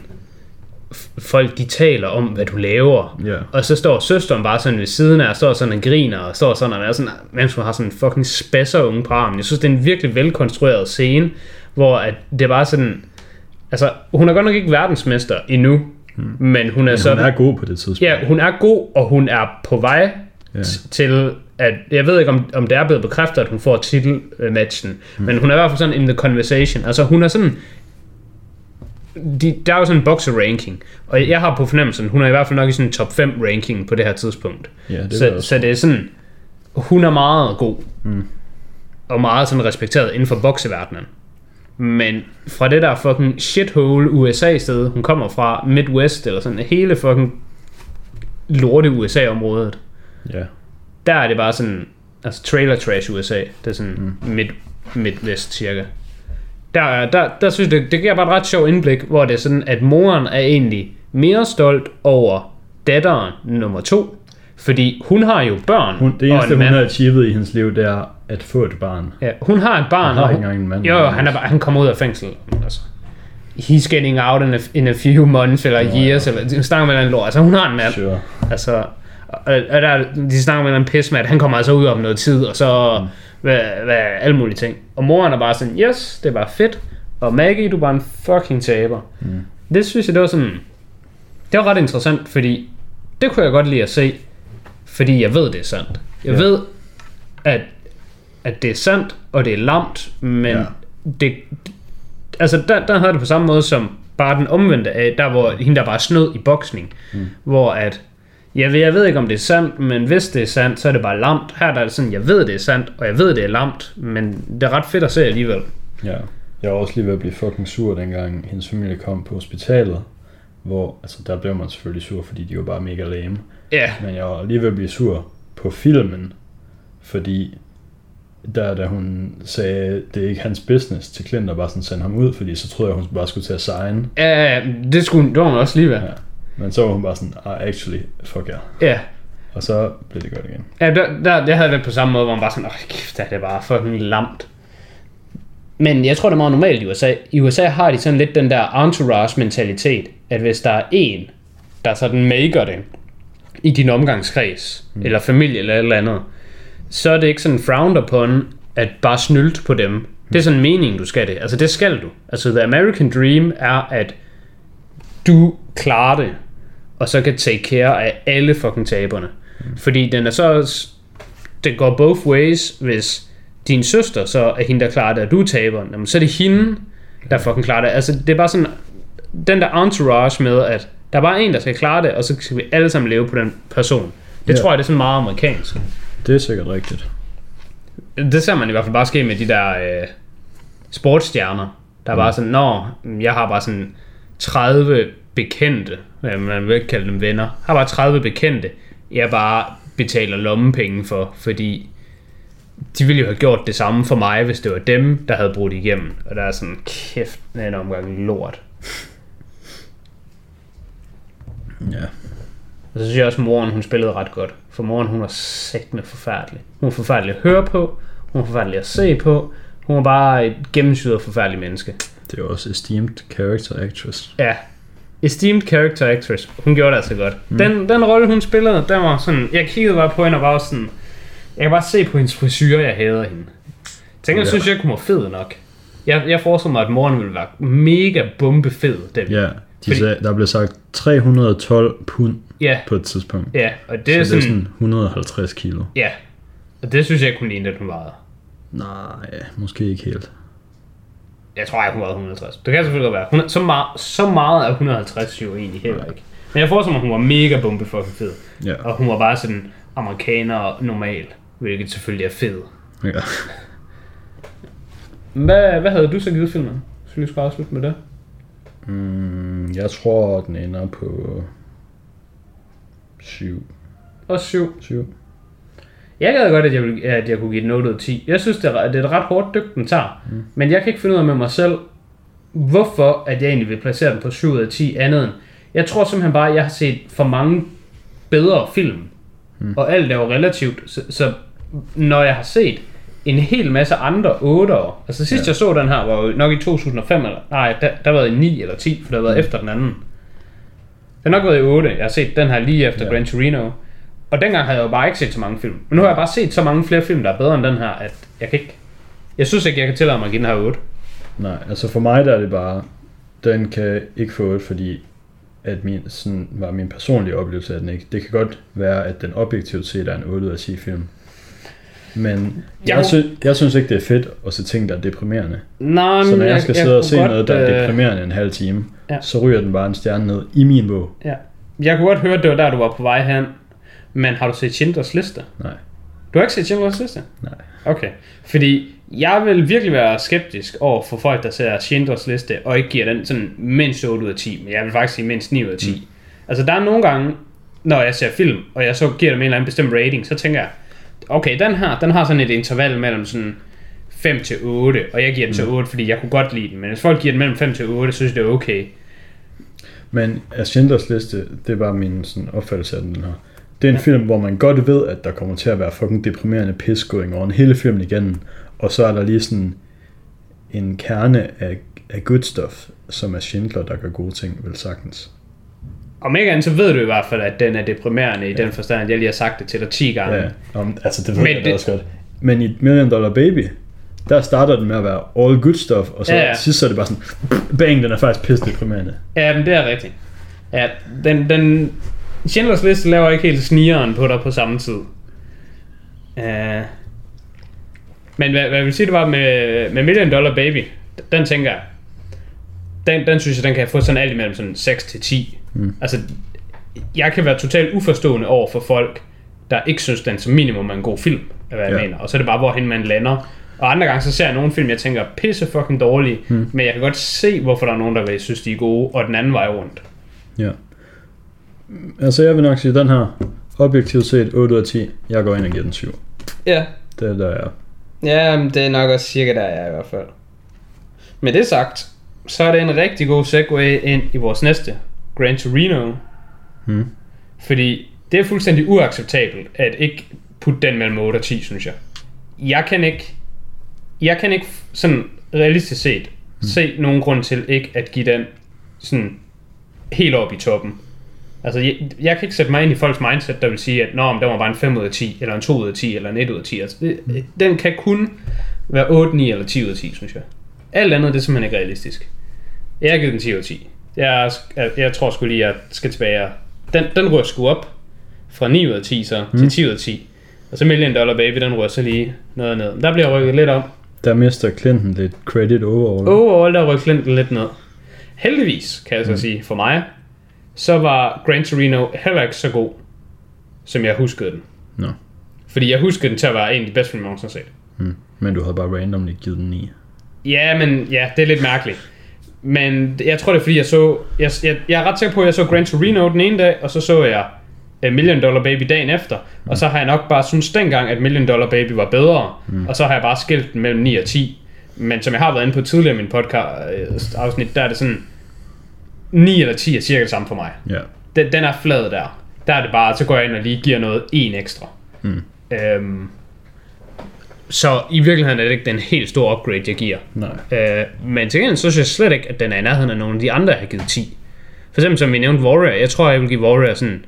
folk de taler om, hvad du laver. Ja. Og så står søsteren bare sådan ved siden af, og står sådan og griner, og står sådan og er sådan, mens hun har sådan en fucking spasser unge på armen. Jeg synes, det er en virkelig velkonstrueret scene, hvor at det er bare sådan, altså, hun er godt nok ikke verdensmester endnu, hmm. men hun er Men sådan, hun er god på det tidspunkt. ja, hun er god, og hun er på vej t- til, at, jeg ved ikke, om, om det er blevet bekræftet, at hun får titelmatchen, hmm. men hun er i hvert fald sådan in the conversation. Altså, hun er sådan, de, der er jo sådan en boxer ranking, og jeg har på fornemmelsen, hun er i hvert fald nok i sådan en top 5 ranking på det her tidspunkt. Ja, det så, så det er sådan, hun er meget god, mm. og meget sådan respekteret inden for bokseverdenen. Men fra det der fucking shithole USA-sted, hun kommer fra, Midwest, eller sådan hele fucking lorte USA-området, Ja. der er det bare sådan, altså trailer trash USA, det er sådan mm. mid, midvest cirka. Der, er- der, der synes jeg, det, det giver bare et ret sjovt indblik, hvor det er sådan, at moren er egentlig mere stolt over datteren nummer to, fordi hun har jo børn Hun, det og eneste, en hun mand. har achieved i hendes liv, det er at få et barn. Ja, hun har et barn. Han har og ikke hun- engang en mand. Jo, jo, han, er, han kommer ud af fængsel. Altså, he's getting out in a, in a few months, eller ja. years, eller de snakker med en lort. Altså, hun har en mand. Sure. Altså, og, og der, de snakker med en pis med, at han kommer altså ud om noget tid, og så mm. hvad, hvad, alle mulige ting. Og moren er bare sådan, yes, det var fedt, og Maggie, du er bare en fucking taber. Mm. Det synes jeg, det var sådan, det var ret interessant, fordi det kunne jeg godt lide at se, fordi jeg ved, det er sandt. Jeg Ja. ved, at, at det er sandt, og det er lamt, men Ja. det, altså der, der havde det på samme måde som bare den omvendte af, der hvor hende der bare snød i boksning, mm. hvor at, jeg ved, jeg ved ikke om det er sandt, men hvis det er sandt, så er det bare lamt. Her der er det sådan, jeg ved det er sandt, og jeg ved det er lamt, men det er ret fedt at se alligevel. Ja. Jeg var også lige ved at blive fucking sur, dengang hendes familie kom på hospitalet. Hvor, altså der blev man selvfølgelig sur, fordi de var bare mega lame. Ja, Men jeg var lige ved at blive sur på filmen, fordi der, da hun sagde, det er ikke hans business til Clint, og bare sådan sende ham ud, fordi så troede jeg, hun bare skulle til at signe. ja det, skulle, det var hun også lige ved. Ja. Men så var hun bare sådan, ah, actually, fuck ja. Ja, Og så blev det godt igen. Ja, der, der, jeg havde det på samme måde, hvor man bare sådan, åh kæft, det er bare fucking lamt. Men jeg tror, det er meget normalt i USA. I USA har de sådan lidt den der entourage-mentalitet, at hvis der er en, der sådan maker det i din omgangskreds, mm. eller familie eller et eller andet, så er det ikke sådan frowned upon at bare snylte på dem. Det er sådan meningen, du skal det. Altså det skal du. Altså the American Dream er, at du klarer det, og så kan take care af alle fucking taberne. Mm. Fordi den er så også, det går both ways, hvis din søster så er hende, der klarer det, og du er taberen, jamen, så er det hende, der fucking klarer det. Altså det er bare sådan, den der entourage med, at der er bare en, der skal klare det, og så skal vi alle sammen leve på den person. Det Ja. tror jeg, det er sådan meget amerikansk. Det er sikkert rigtigt. Det ser man i hvert fald bare ske med de der øh, sportsstjerner. Der er bare sådan, nå, jeg har bare sådan 30 bekendte, man vil ikke kalde dem venner, har bare 30 bekendte, jeg bare betaler lommepenge for, fordi de ville jo have gjort det samme for mig, hvis det var dem, der havde brudt igennem. Og der er sådan, kæft, en omgang lort. Ja. Og så synes jeg også, at moren hun spillede ret godt. For moren hun var sæt med forfærdelig. Hun var forfærdelig at høre på. Hun var forfærdelig at se på. Hun var bare et gennemsyret forfærdeligt menneske. Det er også esteemed character actress. Ja. Esteemed character actress. Hun gjorde det altså godt. Mm. Den, den rolle, hun spillede, den var sådan... Jeg kiggede bare på hende og var sådan... Jeg kan bare se på hendes frisyr, jeg hader hende. Tænker, jeg synes jeg, hun var fed nok. Jeg, jeg forestiller mig, at moren ville være mega bombefed. Den. Ja, de Fordi- sagde, der blev sagt 312 pund ja, på et tidspunkt. ja. Og det Det er så det er sådan... sådan 150 kilo. Ja. Og det synes jeg ikke, hun lignede, at hun vejede. Nej, måske ikke helt. Jeg tror ikke, hun var 150. Det kan selvfølgelig godt være. Hun, så, meget, så meget er 150 jo egentlig heller ikke. Men jeg forestiller mig, hun var mega bombe for fed. Ja. Og hun var bare sådan amerikaner normal. Hvilket selvfølgelig er fed. ja. Hvad, hvad havde du så givet filmen? Så vi skal afslutte med det. Mm, jeg tror, den ender på 7. Og 7. 7. Jeg gad godt, at jeg, ville, at jeg kunne give den 8 ud af 10. Jeg synes, det er, det er et ret hårdt dyk, den tager. Mm. Men jeg kan ikke finde ud af med mig selv, hvorfor at jeg egentlig vil placere den på 7 ud af 10 andet end. Jeg tror simpelthen bare, at jeg har set for mange bedre film. Mm. Og alt er jo relativt. Så, så når jeg har set en hel masse andre 8'ere. Altså sidst ja. Jeg så den her, var jo nok i 2005, eller nej, der, der var det i 9 eller 10, for det har været mm. efter den anden. Det har nok været i 8. Jeg har set den her lige efter. Ja. Gran Torino. Og dengang havde jeg jo bare ikke set så mange film. Men nu har jeg bare set så mange flere film, der er bedre end den her, at jeg kan ikke... Jeg synes ikke, jeg kan tillade mig at give den her 8. Nej, altså for mig der er det bare, den kan ikke få et, fordi at min, sådan var min personlige oplevelse af den ikke. Det kan godt være, at den objektivt set er en 8 ud af 10 film. Men Jeg- jeg, sy- jeg synes ikke, det er fedt at se ting, der er deprimerende. Nej, Så når jeg skal sidde og se kunne noget, der godt, er øh, deprimerende en halv time, ja. så ryger den bare en stjerne ned i min bog. Ja. Jeg kunne godt høre, at det var der, du var på vej hen. Men har du set Schindlers Liste? Nej. Du har ikke set Schindlers Liste? Nej. Okay. Fordi jeg vil virkelig være skeptisk over for folk, der ser Schindlers Liste, og ikke giver den sådan mindst 8 ud af 10, men jeg vil faktisk sige mindst 9 ud af 10. Mm. Altså der er nogle gange, når jeg ser film, og jeg så giver dem en eller anden bestemt rating, så tænker jeg, okay, den her, den har sådan et interval mellem sådan 5 til 8, og jeg giver den til 8, fordi jeg kunne godt lide den, men hvis folk giver den mellem 5 til 8, så synes jeg, det er okay. Men af Schindlers Liste, det var min sådan, opfattelse af den her. Det er en ja. film, hvor man godt ved, at der kommer til at være fucking deprimerende pis going on hele filmen igennem. Og så er der lige sådan en kerne af, af good stuff, som er Schindler, der gør gode ting, vel sagtens. Om ikke andet, så ved du i hvert fald, at den er deprimerende i den forstand, at jeg lige har sagt det til dig 10 gange. Ja, om, altså det ved Men jeg det- også godt. Men i Million Dollar Baby, der starter den med at være all good stuff, og så Ja, ja, ja. ja. sidst så er det bare sådan, bang, den er faktisk pisse deprimerende. Ja, men det er rigtigt. Ja, den, den Schindlers Liste laver ikke helt snigeren på dig på samme tid. Uh, men hvad, hvad vil sige, det var med, med Million Dollar Baby, den tænker jeg, den, den synes jeg, den kan få sådan alt imellem sådan 6 til 10. Mm. Altså, jeg kan være totalt uforstående over for folk, der ikke synes, den som minimum er en god film, er hvad jeg Ja. mener. Og så er det bare, hvorhen man lander. Og andre gange, så ser jeg nogle film, jeg tænker, pisse fucking dårlige, mm. men jeg kan godt se, hvorfor der er nogen, der vil synes, de er gode, og den anden vej rundt. Ja. Altså jeg vil nok sige, den her, objektivt set 8 ud af 10, jeg går ind og giver den 7. Ja, Det er der er. ja men det er nok også cirka der, jeg er i hvert fald. Med det sagt, så er det en rigtig god segue ind i vores næste, Gran Torino. Hmm. Fordi det er fuldstændig uacceptabelt at ikke putte den mellem 8 og 10, synes jeg. Jeg kan ikke, jeg kan ikke sådan realistisk set se nogen grund til ikke at give den sådan helt op i toppen. Altså, jeg, jeg kan ikke sætte mig ind i folks mindset, der vil sige, at Nå, men den var bare en 5 ud af 10, eller en 2 ud af 10, eller en 1 ud af 10. Altså, det, den kan kun være 8, 9 eller 10 ud af 10, synes jeg. Alt andet, det er simpelthen ikke realistisk. Jeg har givet den 10 ud af 10. Jeg, jeg, jeg tror sgu lige, jeg skal tilbage. Den, den rører sgu op fra 9 ud af 10 så til 10 ud af 10. Og så Million Dollar Baby, den rører så lige noget ned. Der bliver rykket lidt om. Der mister Clinton lidt credit overall. Overall, der rykker Clinton lidt ned. Heldigvis, kan jeg så mm. sige, for mig, så var Gran Torino heller ikke så god, som jeg huskede den. Nå. Fordi jeg huskede den til at være en af de bedste film, jeg nogensinde har set. Mm. Men du havde bare randomly givet den 9. Ja, men ja, det er lidt mærkeligt. Men jeg tror, det er fordi, jeg så... Jeg, jeg, jeg er ret sikker på, at jeg så Gran Torino den ene dag, og så så jeg uh, Million Dollar Baby dagen efter. Mm. Og så har jeg nok bare synes dengang, at Million Dollar Baby var bedre. Mm. Og så har jeg bare skilt den mellem 9 og 10. Men som jeg har været inde på tidligere i min podcast afsnit, der er det sådan... 9 eller 10 er cirka det samme for mig. Ja. Den, den er flad der. Der er det bare, så går jeg ind og lige giver noget en ekstra. Mm. Øhm, så i virkeligheden er det ikke den helt store upgrade, jeg giver. Nej. Øh, men til gengæld så synes jeg slet ikke, at den er i nærheden af nogle af de andre, jeg har givet 10. For eksempel som vi nævnte Warrior. Jeg tror, jeg vil give Warrior sådan...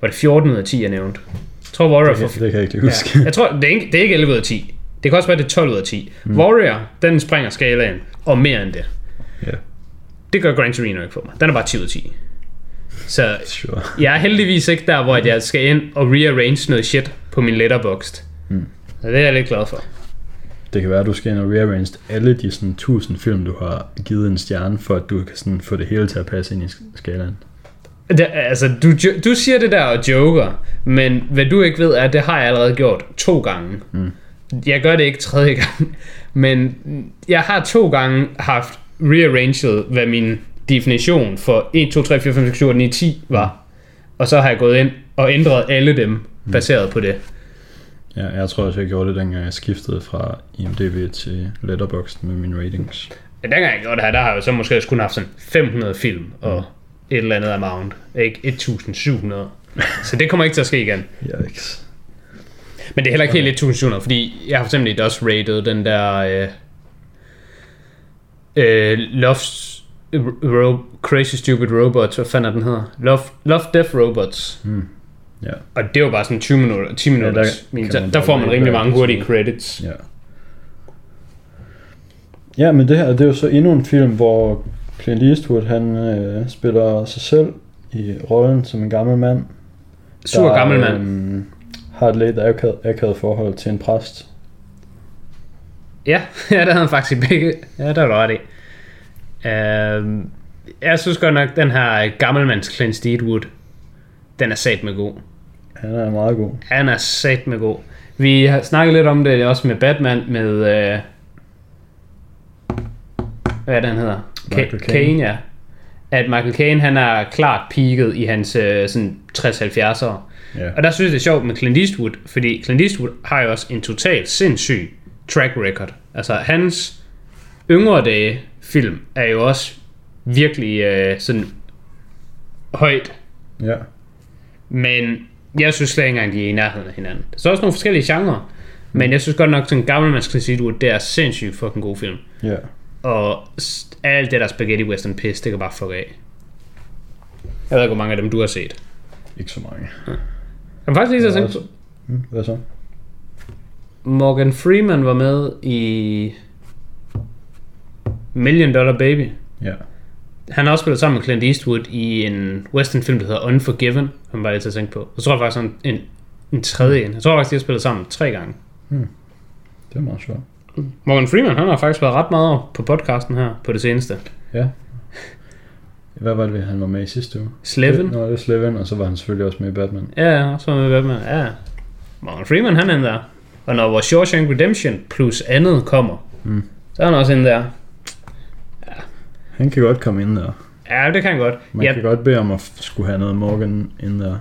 Var det 14 ud af 10, jeg nævnte? Jeg tror Warrior Det, for... kan- det kan jeg ikke huske. Ja, jeg tror, det er, ikke, det er ikke 11 ud af 10. Det kan også være, det er 12 ud af 10. Mm. Warrior, den springer skalaen, og mere end det. Ja, Det gør Gran Torino ikke for mig. Den er bare 10 ud af 10. Så sure. jeg er heldigvis ikke der, hvor jeg skal ind og rearrange noget shit på min letterboxd. Mm. Så det er jeg lidt glad for. Det kan være, at du skal ind og rearrange alle de sådan, 1000 film, du har givet en stjerne, for at du kan sådan, få det hele til at passe ind i sk- skalaen. Det, altså, du, du siger det der og joker, men hvad du ikke ved er, at det har jeg allerede gjort to gange. Mm. Jeg gør det ikke tredje [laughs] gang, men jeg har to gange haft rearranged, hvad min definition for 1, 2, 3, 4, 5, 6, 7, 8, 9, 10 var. Og så har jeg gået ind og ændret alle dem, baseret på det. Ja, jeg tror også, jeg gjorde det, dengang jeg skiftede fra IMDb til Letterboxd med mine ratings. Ja, dengang jeg gjorde det her, der har jeg jo så måske også kun haft sådan 500 film og et eller andet amount. Ikke 1700. [laughs] Så det kommer ikke til at ske igen. Yikes. Men det er heller ikke helt 1700, fordi jeg har for eksempel også rated den der øh, øh, Love's Ro- Crazy Stupid Robots, hvad fanden er den hedder? Love, Love Death Robots. Mm. Ja, Og det var bare sådan 20 minutter, 10 minutter. der Ja, der, man der, bare får man rimelig mange hurtige credits. ja. Ja, men det her, det er jo så endnu en film, hvor Clint Eastwood, han øh, spiller sig selv i rollen som en gammel mand. Sur der, gammel mand. øhm, har et lidt akavet, akavet forhold til en præst. Ja, [laughs] ja, det havde han faktisk begge. Ja, der var i. Uh, jeg synes godt nok, den her gammelmands Clint Eastwood, den er sat med god. Han er meget god. Han er sat med god. Vi har snakket lidt om det også med Batman, med... Øh, hvad er det, han hedder? Michael Ca- Caine. Caine, ja. At Michael Caine, han er klart peaked i hans øh, sådan 60-70'ere. Ja. Og der synes jeg, det er sjovt med Clint Eastwood, fordi Clint Eastwood har jo også en totalt sindssyg track record. Altså hans yngre dage film er jo også virkelig øh, sådan højt, ja. men jeg synes slet ikke engang, de er i nærheden af hinanden. Der er så også nogle forskellige genrer, men jeg synes godt nok, sådan en gammelmands Clint Eastwood, det er sindssygt fucking god film. Ja. Og alt det der spaghetti western piss, det kan bare fuck af. Jeg ved ikke, hvor mange af dem du har set. Ikke så mange. Jeg kan faktisk lige så Ja, også. Mm, hvad så? Morgan Freeman var med i Million Dollar Baby. Ja. Han har også spillet sammen med Clint Eastwood i en western film, der hedder Unforgiven, som bare lige til at tænke på. Så tror jeg faktisk sådan en, en tredje en. Jeg tror faktisk, de har spillet sammen tre gange. Det er meget sjovt. Morgan Freeman, han har faktisk været ret meget på podcasten her på det seneste. Ja. Hvad var det, han var med i sidste uge? Slevin. Nå, det er Slevin, og så var han selvfølgelig også med i Batman. Ja, ja, så var med Batman. Ja. Morgan Freeman, han er der. Og når vores Shawshank Redemption plus andet kommer, Mm. så er han også inde der. Han kan godt komme ind der. Ja, det kan han godt. Man Jeg, kan godt bede om at skulle have noget Morgan ind der.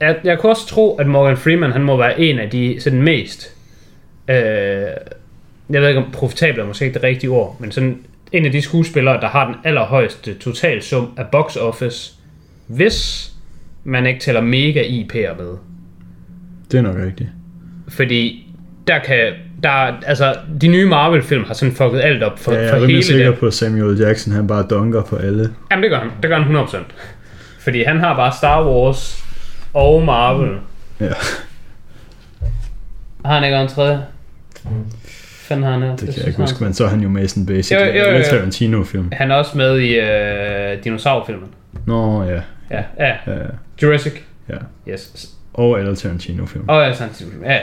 jeg, jeg kunne også tro, at Morgan Freeman, han må være en af de sådan mest... Øh, jeg ved ikke om profitable er måske ikke det rigtige ord, men sådan en af de skuespillere, der har den allerhøjeste totalsum af box office, hvis man ikke tæller mega IP'er med. Det er nok rigtigt. Fordi der kan, der, altså, de nye Marvel-film har sådan fucket alt op for, Ja, jeg for er hele rimelig sikker det. på, at Samuel Jackson han bare dunker på alle. Jamen det gør han, det gør han 100%. Fordi han har bare Star Wars og Marvel. Ja, Har han ikke en tredje? Fanden har han her? det kan jeg ikke huske, men så er han jo med sådan basic Jo, jo, jo, jo. alle Tarantino-film. Han er også med i øh, dinosaurfilmen. Nå, ja. Ja, ja. ja. Jurassic. ja. Yes. Og alle Tarantino-film. Og ja, sådan, ja,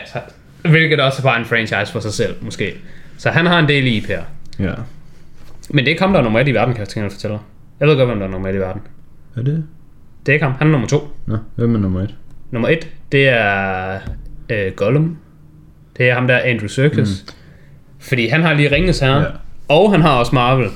hvilket også er bare en franchise for sig selv, måske. Så han har en del i IP'er. Ja. Men det er ham, der er nummer et i verden, kan jeg fortælle dig. Jeg ved godt, hvem der er nummer et i verden. Er det? Det er ikke ham, han er nummer to. Nå, hvem er nummer et? Nummer et, det er øh, Gollum. Det er ham der, Andrew Serkis. Mm. Fordi han har lige ringet her. Ja. Og han har også Marvel.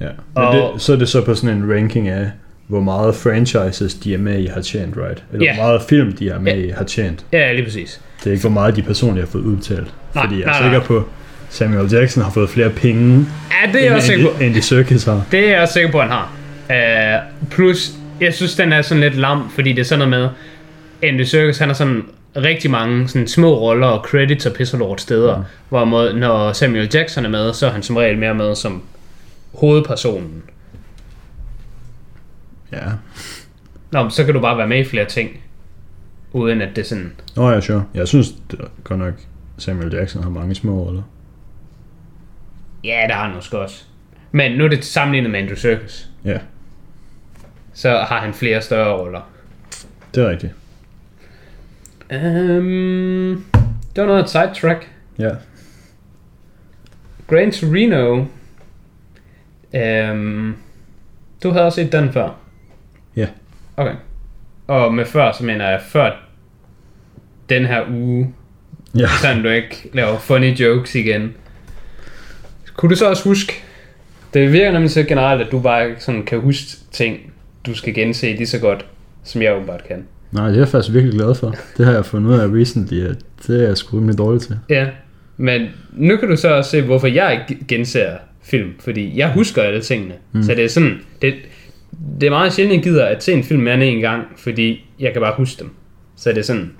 Ja. Men Og- det, så er det så på sådan en ranking af, hvor meget franchises de er med i har tjent, right? Eller Ja. hvor meget film de er med Ja. i har tjent. Ja, lige præcis. Det er ikke, hvor meget de personligt har fået udbetalt. Nej, Fordi jeg er nej, sikker nej. på, Samuel Jackson har fået flere penge, Ja, det er jeg også sikker på. end Andy Serkis har. Det er jeg sikker på, han har. Uh, plus, jeg synes, den er sådan lidt lam, fordi det er sådan noget med, Andy Serkis, han har sådan rigtig mange sådan små roller og credits og pisselort steder, ja. hvorimod når Samuel Jackson er med, så er han som regel mere med som hovedpersonen. Ja. Nå, men så kan du bare være med i flere ting, uden at det sådan... Nå ja, sure. Jeg synes det er godt nok, Samuel Jackson har mange små roller. Ja, der har han måske også. Men nu er det sammenlignet med Andrew Serkis, Ja, så har han flere større roller. det er rigtigt. Um, det var noget sidetrack. Ja. Gran Torino. Um, du havde også set den før? Ja. Okay. Og med før, så mener jeg før den her uge, Ja. sådan du ikke laver funny jokes igen. Kunne du så også huske, det virker nemlig så generelt, at du bare sådan kan huske ting, du skal gense lige så godt, som jeg åbenbart kan. Nej, det er jeg faktisk virkelig glad for. Det har jeg fundet ud af recently, at det er jeg sgu rimelig dårlig til. Ja, men nu kan du så også se, hvorfor jeg ikke genser film, fordi jeg husker alle tingene. Mm. Så det er sådan, det, det er meget sjældent, jeg gider at se en film mere end en gang, fordi jeg kan bare huske dem. Så det er sådan,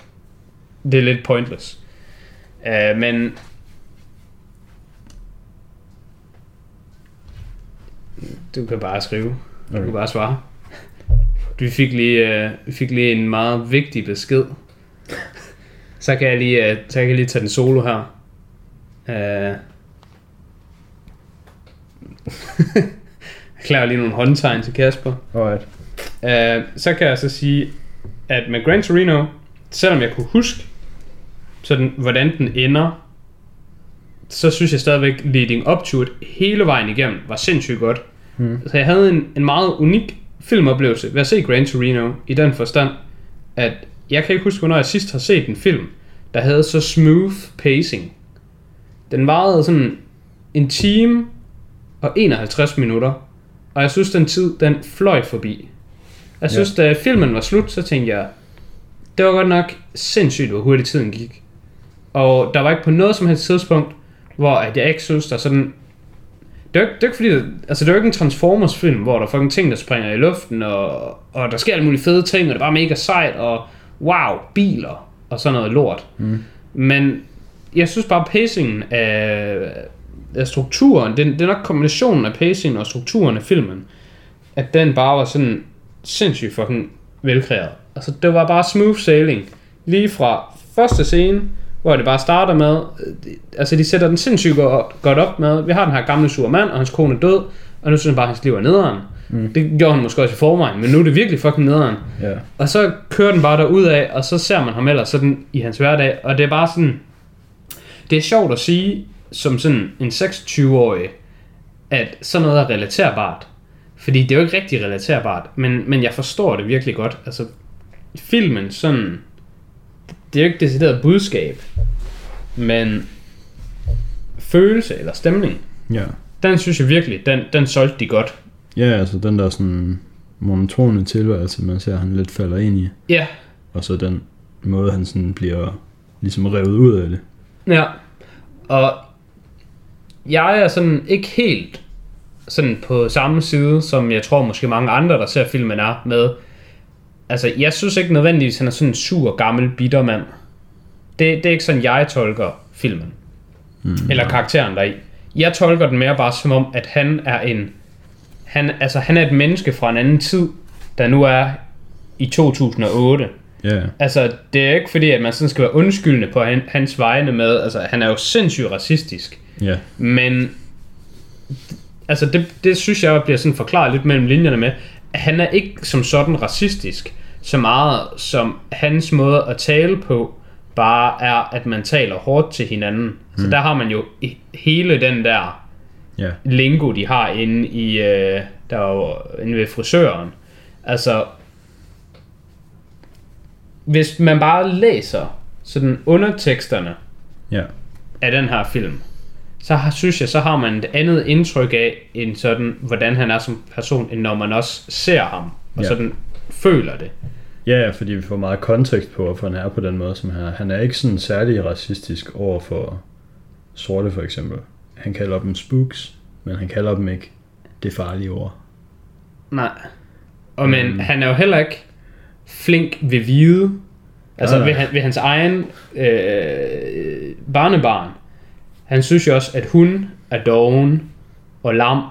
det er lidt pointless. Uh, men du kan bare skrive. Du Okay. kan bare svare. Vi fik lige, uh, fik lige en meget vigtig besked. Så kan jeg lige, uh, så kan jeg lige tage den solo her. Uh, jeg klarer lige nogle håndtegn til Kasper. Alright. Uh, så kan jeg så sige, at med Gran Torino, selvom jeg kunne huske, sådan, hvordan den ender, så synes jeg stadigvæk, leading up to it hele vejen igennem var sindssygt godt. Mm. Så jeg havde en, en meget unik filmoplevelse ved at se Gran Torino i den forstand, at jeg kan ikke huske, hvornår jeg sidst har set en film, der havde så smooth pacing. Den varede sådan en time og 51 minutter, og jeg synes, den tid, den fløj forbi. Jeg synes, da filmen var slut, så tænkte jeg, det var godt nok sindssygt, hvor hurtigt tiden gik. Og der var ikke på noget som helst tidspunkt, hvor at jeg ikke synes, der sådan... Det er ikke, det er ikke fordi, der, altså det er jo ikke en Transformers film, hvor der er fucking ting, der springer i luften, og, og der sker alle mulige fede ting, og det er bare mega sejt, og wow, biler, og sådan noget lort. Mm. Men jeg synes bare, pacingen af, af strukturen, det, det er nok kombinationen af pacingen og strukturen af filmen, at den bare var sådan sindssygt fucking velkreeret. Altså, det var bare smooth sailing. Lige fra første scene, hvor det bare starter med, øh, altså de sætter den sindssygt go- godt op med, vi har den her gamle sure mand, og hans kone er død, og nu synes han bare, at hans liv er nederen. Mm. Det gjorde han måske også i forvejen, men nu er det virkelig fucking nederen. Ja. Og så kører den bare derud af, og så ser man ham ellers sådan i hans hverdag, og det er bare sådan, det er sjovt at sige, som sådan en 26-årig, at sådan noget er relaterbart. Fordi det er jo ikke rigtig relaterbart, men, men jeg forstår det virkelig godt. Altså, filmen sådan, det er jo ikke decideret budskab, men følelse eller stemning, Ja. den synes jeg virkelig, den, den solgte de godt. Ja, altså den der sådan monotone tilværelse, man ser, han lidt falder ind i. Ja, Og så den måde, han sådan bliver ligesom revet ud af det. Ja, og jeg er sådan ikke helt sådan på samme side, som jeg tror måske mange andre, der ser filmen er med. Altså, jeg synes ikke nødvendigvis, han er sådan en sur, gammel, bitter mand. Det, det er ikke sådan, jeg tolker filmen. Mm, Eller karakteren deri. Jeg tolker den mere bare som om, at han er en... Han, altså, han er et menneske fra en anden tid, der nu er i 2008. Ja, yeah. Altså, det er ikke fordi, at man sådan skal være undskyldende på han, hans vegne med. Altså, han er jo sindssygt racistisk. ja. Yeah. Men altså det, det synes jeg bliver sådan forklaret lidt mellem linjerne med, at han er ikke som sådan racistisk, så meget som hans måde at tale på, bare er, at man taler hårdt til hinanden. Mm. Så der har man jo hele den der Ja, lingo, de har inde i øh, der er jo inde ved frisøren. Altså, hvis man bare læser sådan underteksterne ja, af den her film, så har, synes jeg, så har man et andet indtryk af, end sådan, hvordan han er som person, end når man også ser ham, og Ja. sådan føler det. ja, fordi vi får meget kontekst på, hvorfor han er på den måde, som han er. Han er ikke sådan særlig racistisk over for sorte, for eksempel. Han kalder dem spooks, men han kalder dem ikke det farlige ord. Nej. Og men mm. han er jo heller ikke flink ved hvide. Altså Nej, ved, nej. han, ved hans egen øh, barnebarn. Han synes jo også, at hun er doven og lam.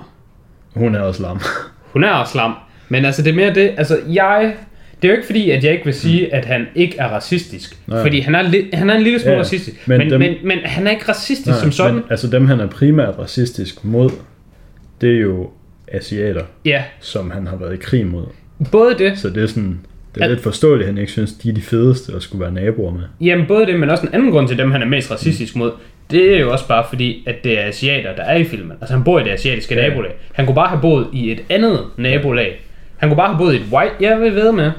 Hun er også lam. [laughs] Hun er også lam. Men altså det er mere det, altså jeg... Det er jo ikke fordi, at jeg ikke vil sige, mm. at han ikke er racistisk. Nej. Fordi han er, li- han er en lille smule Ja, racistisk. men Men, men, dem- men, men han er ikke racistisk som sådan. Men, altså dem, han er primært racistisk mod, det er jo asiater, Ja, som han har været i krig mod. både det, Så det er sådan, det er Al- lidt forståeligt, at han ikke synes, de er de fedeste at skulle være naboer med. Jamen både det, men også en anden grund til dem, han er mest racistisk mod, det er jo også bare fordi, at det er asiater, der er i filmen. Altså han bor i det asiatiske Ja. nabolag. Han kunne bare have boet i et andet nabolag. Han kunne bare have boet i et white... Jeg vil ved med.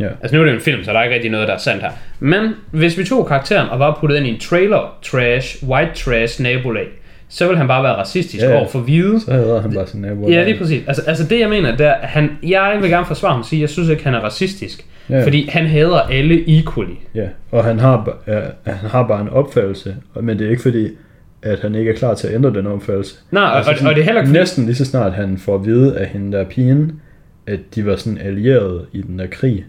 Ja, Altså nu er det en film, så der er ikke rigtig noget, der er sandt her. Men hvis vi tog karakteren og bare puttede ind i en trailer trash, white trash nabolag, så vil han bare være racistisk Ja, over for hvide. så hedder han bare sin nabo. Ja, lige præcis. Altså, altså det jeg mener, det er, at han, jeg vil gerne forsvare ham og sige, at jeg synes ikke, han er racistisk. Ja. Fordi han hader alle equally. Ja, og han har, ja, han har bare en opfattelse, men det er ikke fordi, at han ikke er klar til at ændre den opfattelse. Nej, og, Altså og, og det er heller ikke Næsten lige så snart han får at vide af hende der pigen, at de var sådan allierede i den der krig,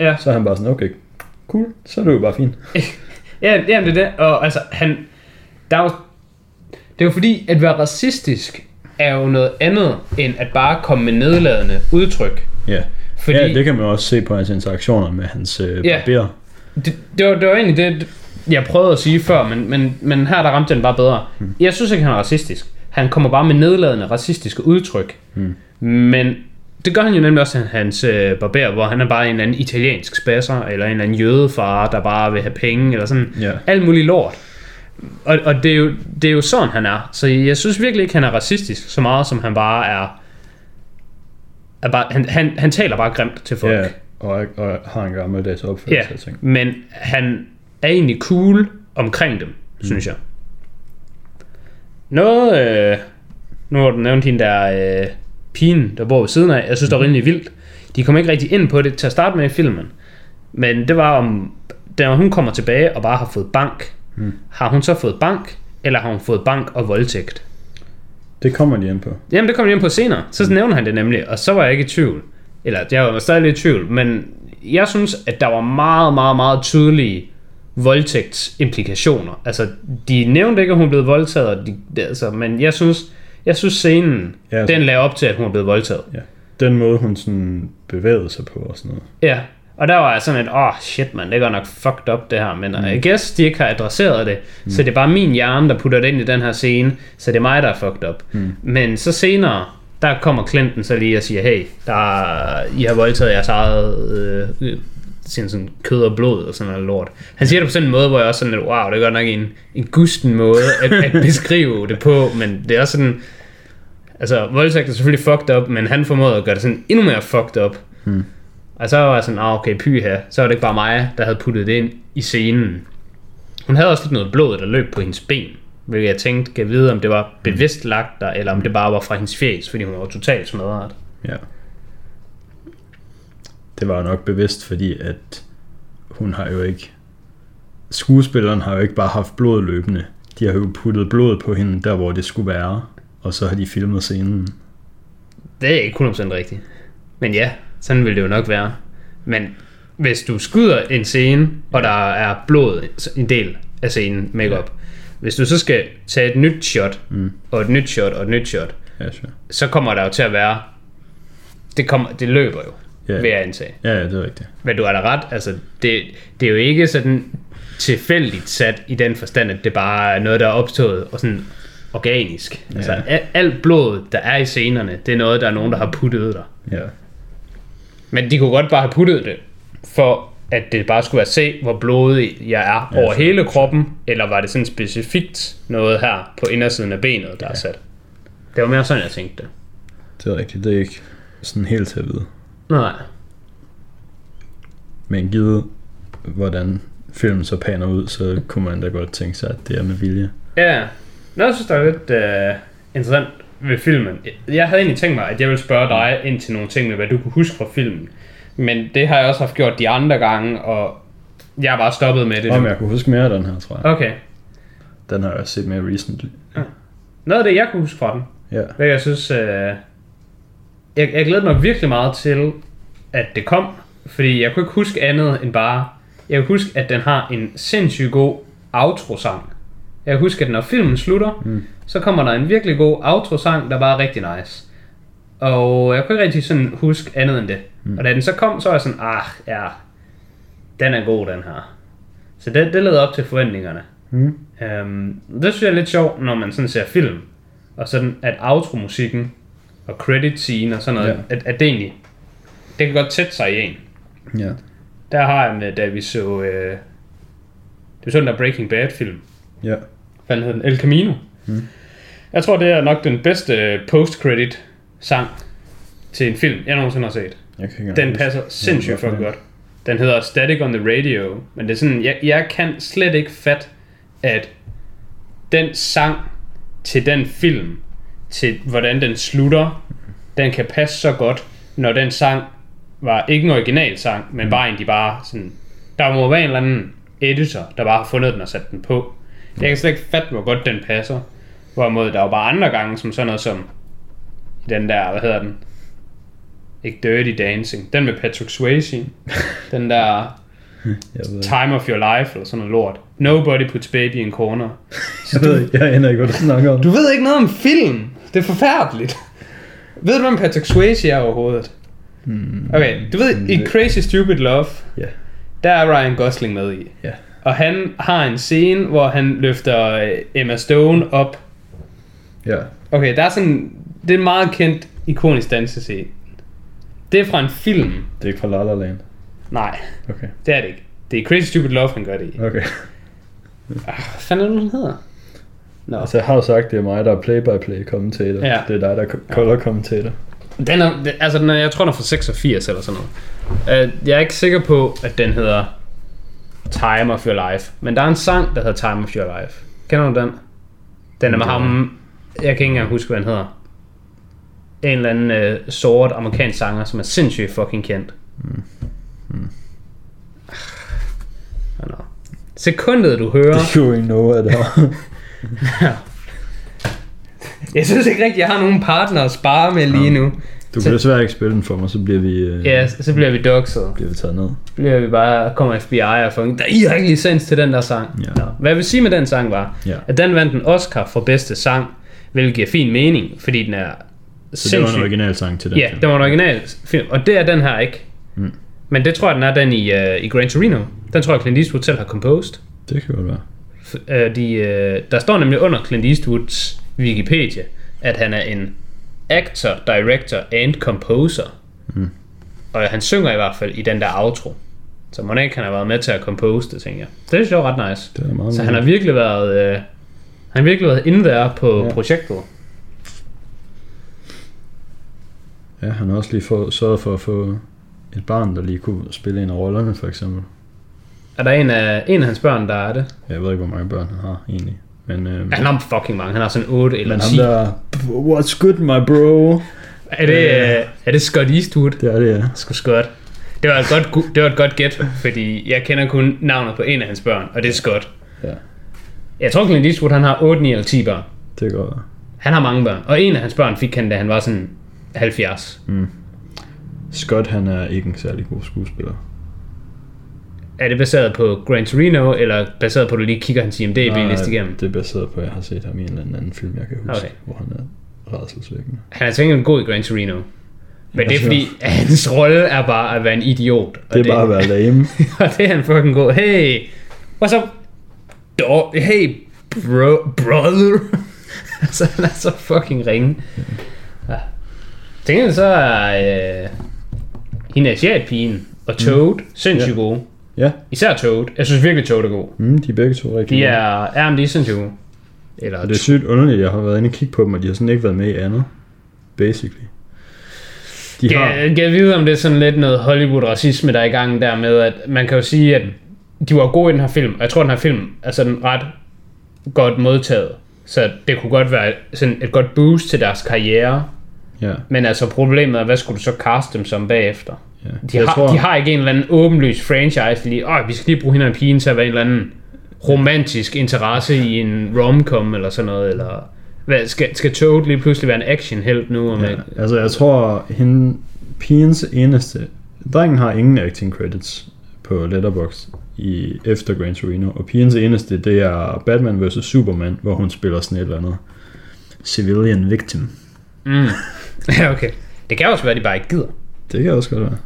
Ja. så er han bare sådan, okay, cool, så er det jo bare fint. [laughs] Ja, jamen det er det. Og altså, han... Der er jo, det er jo fordi, at være racistisk er jo noget andet, end at bare komme med nedladende udtryk. Ja. Fordi ja, det kan man også se på hans interaktioner med hans øh, Ja. barber. det, det, var, det var egentlig det, jeg prøvede at sige før, men, men, men her der ramte den bare bedre. Hmm. Jeg synes ikke, han er racistisk. Han kommer bare med nedladende racistiske udtryk. Hmm. Men det gør han jo nemlig også, hans øh, barber, hvor han er bare en eller anden italiensk spasser, eller en eller anden jødefar, der bare vil have penge, eller sådan Ja. alt muligt lort. Og, og det, er jo, det er jo sådan, han er. Så jeg synes virkelig ikke, han er racistisk, så meget som han bare er... er bare, han, han, han taler bare grimt til folk. Ja, og, og har en gammeldags Ja, opførsel, jeg tænker. men han er egentlig cool omkring dem, mm. synes jeg. Noget, øh, nu har du nævnt hende der øh, pigen, der bor ved siden af, jeg synes, det var rimelig vildt. De kom ikke rigtig ind på det til at starte med i filmen. Men det var om, da hun kommer tilbage og bare har fået bank. Mm. Har hun så fået bank, eller har hun fået bank og voldtægt? Det kommer de ind på. Jamen, det kommer vi ind på senere. Så nævner han det nemlig, og så var jeg ikke i tvivl. Eller, jeg var stadig lidt i tvivl, men jeg synes, at der var meget, meget, meget tydelige voldtægtsimplikationer. Altså, de nævnte ikke, at hun blev voldtaget, og de, altså, men jeg synes, jeg synes scenen, ja, altså- den lagde op til, at hun blev voldtaget. Ja. Den måde, hun sådan bevægede sig på og sådan noget. Ja, og der var jeg sådan et, åh oh, shit man, det godt nok fucked up det her, men mm. I guess de ikke har adresseret det, mm. så det er bare min hjerne, der putter det ind i den her scene, så det er mig, der er fucked up. Mm. Men så senere, der kommer Clinton så lige og siger, hey, der er, I har voldtaget jeres eget øh, øh, sådan, sådan kød og blod og sådan noget lort. Han siger det på sådan en måde, hvor jeg også sådan lidt, wow, det er godt nok en, en gusten måde at, at [laughs] beskrive det på, men det er også sådan, altså voldtægt er selvfølgelig fucked up, men han formåede at gøre det sådan endnu mere fucked up. Og så var jeg sådan, ah, okay, py her. Så var det ikke bare mig, der havde puttet det ind i scenen. Hun havde også lidt noget blod, der løb på hendes ben. Hvilket jeg tænkte, kan vide, om det var bevidst lagt der, eller om det bare var fra hendes fjes, fordi hun var totalt smadret. Ja. Det var nok bevidst, fordi at hun har jo ikke... Skuespilleren har jo ikke bare haft blod løbende. De har jo puttet blod på hende, der hvor det skulle være. Og så har de filmet scenen. Det er ikke 100% rigtigt. Men ja, sådan ville det jo nok være. Men hvis du skyder en scene, og der er blod en del af scenen, makeup. Hvis du så skal tage et nyt shot, mm. og et nyt shot, og et nyt shot, Ja, sure. så kommer der jo til at være... Det, kommer, det løber jo, Ja. vil jeg antage. Ja, ja, det er rigtigt. Men du er da ret, altså det, det er jo ikke sådan tilfældigt sat i den forstand, at det bare er noget, der er opstået og sådan organisk. Ja. Altså al- alt blod, der er i scenerne, det er noget, der er nogen, der har puttet der. Ja. Men de kunne godt bare have puttet det, for at det bare skulle være se, hvor blodig jeg er Ja, over så- hele kroppen, eller var det sådan specifikt noget her på indersiden af benet, der er sat. Det var mere sådan, jeg tænkte det. Det er rigtigt. Det er ikke sådan helt til at vide. Nej. Men givet, hvordan filmen så paner ud, så kunne man da godt tænke sig, at det er med vilje. Ja, noget jeg synes, der er lidt uh, interessant ved filmen. Jeg havde egentlig tænkt mig, at jeg ville spørge dig ind til nogle ting med, hvad du kunne huske fra filmen. Men det har jeg også haft gjort de andre gange, og jeg har bare stoppet med det. Om jeg kunne huske mere af den her, tror jeg. Okay. Den har jeg set mere recently. Noget af det, jeg kunne huske fra den, Ja. hvad jeg synes... Uh, jeg, jeg glæder mig virkelig meget til, at det kom. Fordi jeg kunne ikke huske andet end bare... Jeg kunne huske, at den har en sindssygt god outro-sang. Jeg kan huske, at når filmen slutter, mm. så kommer der en virkelig god outro-sang, der bare er rigtig nice. Og jeg kunne ikke rigtig sådan huske andet end det. Mm. Og da den så kom, så var jeg sådan, ah, ja, den er god, den her. Så det, det leder op til forventningerne. Mm. Um, det synes jeg er lidt sjovt, når man sådan ser film. Og sådan, at outro-musikken og credit scene og sådan noget, Ja. at, at det egentlig, det kan godt tætte sig i en. Ja. Der har jeg med, da vi så, øh, det var sådan der Breaking Bad film. Ja. Hvad hed den? El Camino. Mm. Jeg tror, det er nok den bedste post-credit sang til en film, jeg nogensinde har set. Jeg kan Den huske. passer sindssygt den. godt. Den hedder Static on the Radio, men det er sådan, jeg, jeg kan slet ikke fat, at den sang til den film, til hvordan den slutter, den kan passe så godt, når den sang var ikke en original sang, men bare en, de bare sådan, der må være en eller anden editor, der bare har fundet den og sat den på. Jeg kan slet ikke fatte, hvor godt den passer. Hvorimod der er jo bare andre gange, som sådan noget som den der, hvad hedder den? Ikke Dirty Dancing. Den med Patrick Swayze. [laughs] den der Time of Your Life, eller sådan noget lort. Nobody puts baby in corner. [laughs] jeg ved ikke, jeg aner ikke, hvad du snakker om. Du ved ikke noget om film. Det er forfærdeligt. ved du, hvem Patrick Swayze er overhovedet? Okay, du ved, i Crazy Stupid Love, Ja. der er Ryan Gosling med i. Ja. Og han har en scene, hvor han løfter øh, Emma Stone op. Ja. Okay, der er sådan, det er en meget kendt, ikonisk dansescene. Det er fra en film. Det er ikke fra La La Land. Nej, Okay. det er det ikke. Det er Crazy Stupid Love, han gør det i. Okay. Hvad fanden er det, den hedder? Nå. Altså, jeg har jo sagt, det er mig, der er play-by-play kommentator. Ja. Det er dig, der er color kommentator. Den er, altså den er, jeg tror den er fra 86 eller sådan noget. Uh, jeg er ikke sikker på, at den hedder Time of Your Life. Men der er en sang, der hedder Time of Your Life. Kender du den? Den er med ham, jeg kan ikke engang huske, hvad han hedder. En eller anden uh, sort amerikansk sanger, som er sindssygt fucking kendt. Mm. Mm. Sekundet du hører... Det er jo ikke noget af det her. Jeg synes ikke rigtigt, jeg har nogen partner at spare med lige nu. Du kan desværre ikke spille den for mig, så bliver vi, øh, Ja, så bliver vi doxet. bliver vi taget ned. bliver vi bare, kommer FBI og får der I har ikke licens til den der sang. Ja. Nå. Hvad jeg vil sige med den sang var, Ja. at den vandt en Oscar for bedste sang, hvilket giver fin mening, fordi den er Så det var en original sang til den Ja, film. det var en original film, og det er den her ikke. Mm. Men det tror jeg, den er den i, uh, i Gran Torino. Den tror jeg, Clint Eastwood selv har composed. Det kan godt være. F- uh, de, uh, der står nemlig under Clint Eastwoods Wikipedia, at han er en actor, director and composer. Mm. Og han synger i hvert fald i den der outro. Så må ikke han har været med til at compose det, tænker jeg. Det synes jeg var ret nice. Det er meget Så han har virkelig været, øh, han har virkelig været inde der på Ja. projektet. Ja, han har også lige få, sørget for at få et barn, der lige kunne spille en af rollerne, for eksempel. Er der en af, en af hans børn, der er det? Jeg ved ikke, hvor mange børn han har, egentlig. Men, øh, han har fucking mange. Han har sådan 8 eller men 10. ham der, what's good, my bro? Er det, øh, er det Scott Eastwood? Det er det, ja. Sgu Scott. Det var, et godt, det var et godt gæt, fordi jeg kender kun navnet på en af hans børn, og det er Scott. Ja, Jeg tror, Clint Eastwood han har 8, 9 eller 10 børn. det være. Han har mange børn, og en af hans børn fik han, da han var sådan 70. Scott, han er ikke en særlig god skuespiller. Er det baseret på Gran Torino, eller baseret på, at du lige kigger hans IMDb-liste igennem? det er baseret på, at jeg har set ham i en eller anden film, jeg kan huske, Okay. hvor han er rædselsvækkende. Han er gengæld god i Gran Torino. Men Ja, det er fordi, at hans rolle er bare at være en idiot. Og Det er bare at være lame. [laughs] og det er han fucking god. Hey, what's up? Dog, hey, bro, brother. [laughs] altså, han er så fucking ringe. Ja. Til gengæld så er øh, hende asiatpigen og Toad mm. sindssygt Ja. gode. Ja, Især Toad. Jeg synes virkelig, Toad er god. mm, de er begge to rigtig De gode. er, er men de er sindssygt gode. Eller, Og det er sygt underligt, jeg har været inde og kigge på dem, og de har sådan ikke været med i andet. Basically. De har... Jeg kan vide, om det er sådan lidt noget Hollywood-racisme, der er i gang der med, at man kan jo sige, at de var gode i den her film, og jeg tror, den her film er sådan ret godt modtaget. Så det kunne godt være sådan et godt boost til deres karriere. Ja, Men altså problemet er, hvad skulle du så caste dem som bagefter? Ja. De, har, tror... de har ikke en eller anden åbenlys franchise, lige, Åh, vi skal lige bruge hende og pigen til at være en eller anden romantisk interesse i en romcom eller sådan noget, eller hvad, skal, skal Toad lige pludselig være en actionhelt nu? Og med, ja. Altså, jeg tror, hende, pigens eneste... Drengen har ingen acting credits på Letterboxd i efter Gran Torino, og pigens eneste, det er Batman vs. Superman, hvor hun spiller sådan et eller andet civilian victim. Mm. [laughs] Ja, okay. Det kan også være, at de bare ikke gider. Det kan også godt være.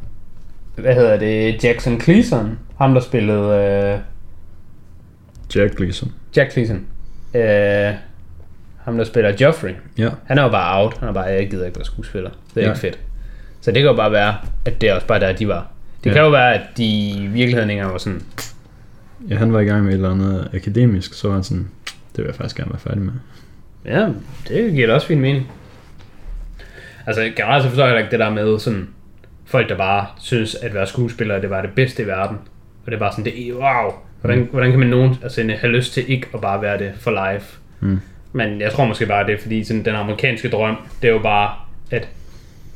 Hvad hedder det? Jackson Cleason. Ham, der spillede... Øh, Jack Gleason. Jack Cleason. Øh, ham, der spiller Joffrey. Ja. Han er jo bare out. Han er bare, jeg gider ikke være skuespiller. Det er Ja. ikke fedt. Så det kan jo bare være, at det er også bare der, de var. Det Ja. kan jo være, at de i virkeligheden ikke var sådan... ja, han var i gang med et eller andet akademisk, så var han sådan, det vil jeg faktisk gerne være færdig med. Ja, det giver da også fin mening. Altså generelt så forstår jeg ikke det der med sådan... Folk, der bare synes, at være skuespiller, det var det bedste i verden. Og det er bare sådan, det wow, hvordan, mm. hvordan kan man nogen altså, have lyst til ikke at bare være det for life? Mm. Men jeg tror måske bare, det er fordi sådan, den amerikanske drøm, det er jo bare, at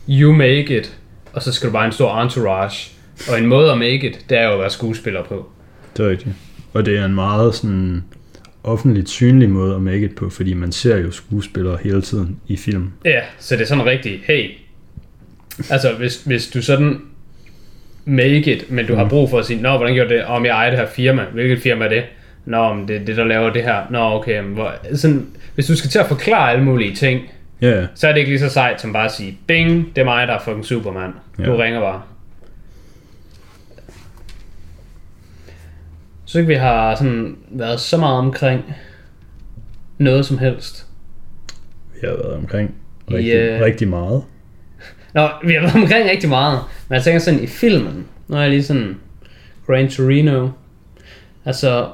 you make it, og så skal du bare en stor entourage. Og en måde at make it, det er jo at være skuespiller på. Det er rigtigt. Og det er en meget sådan offentligt synlig måde at make it på, fordi man ser jo skuespillere hele tiden i film. Ja, så det er sådan rigtigt, hey, altså hvis, hvis du sådan make it, men du har brug for at sige, nå, hvordan gjorde det, om jeg ejer det her firma, hvilket firma er det? Nå, men det er det, der laver det her. Nå, okay, men hvor, sådan, hvis du skal til at forklare alle mulige ting, ja. så er det ikke lige så sejt som bare at sige, bing, det er mig, der er fucking Superman. Du Ja. ringer bare. Så ikke vi har sådan været så meget omkring noget som helst. Vi har været omkring rigtig, yeah. rigtig meget. Nå, vi har været omkring rigtig meget. Men jeg tænker sådan i filmen, nu er jeg lige sådan Gran Torino. Altså,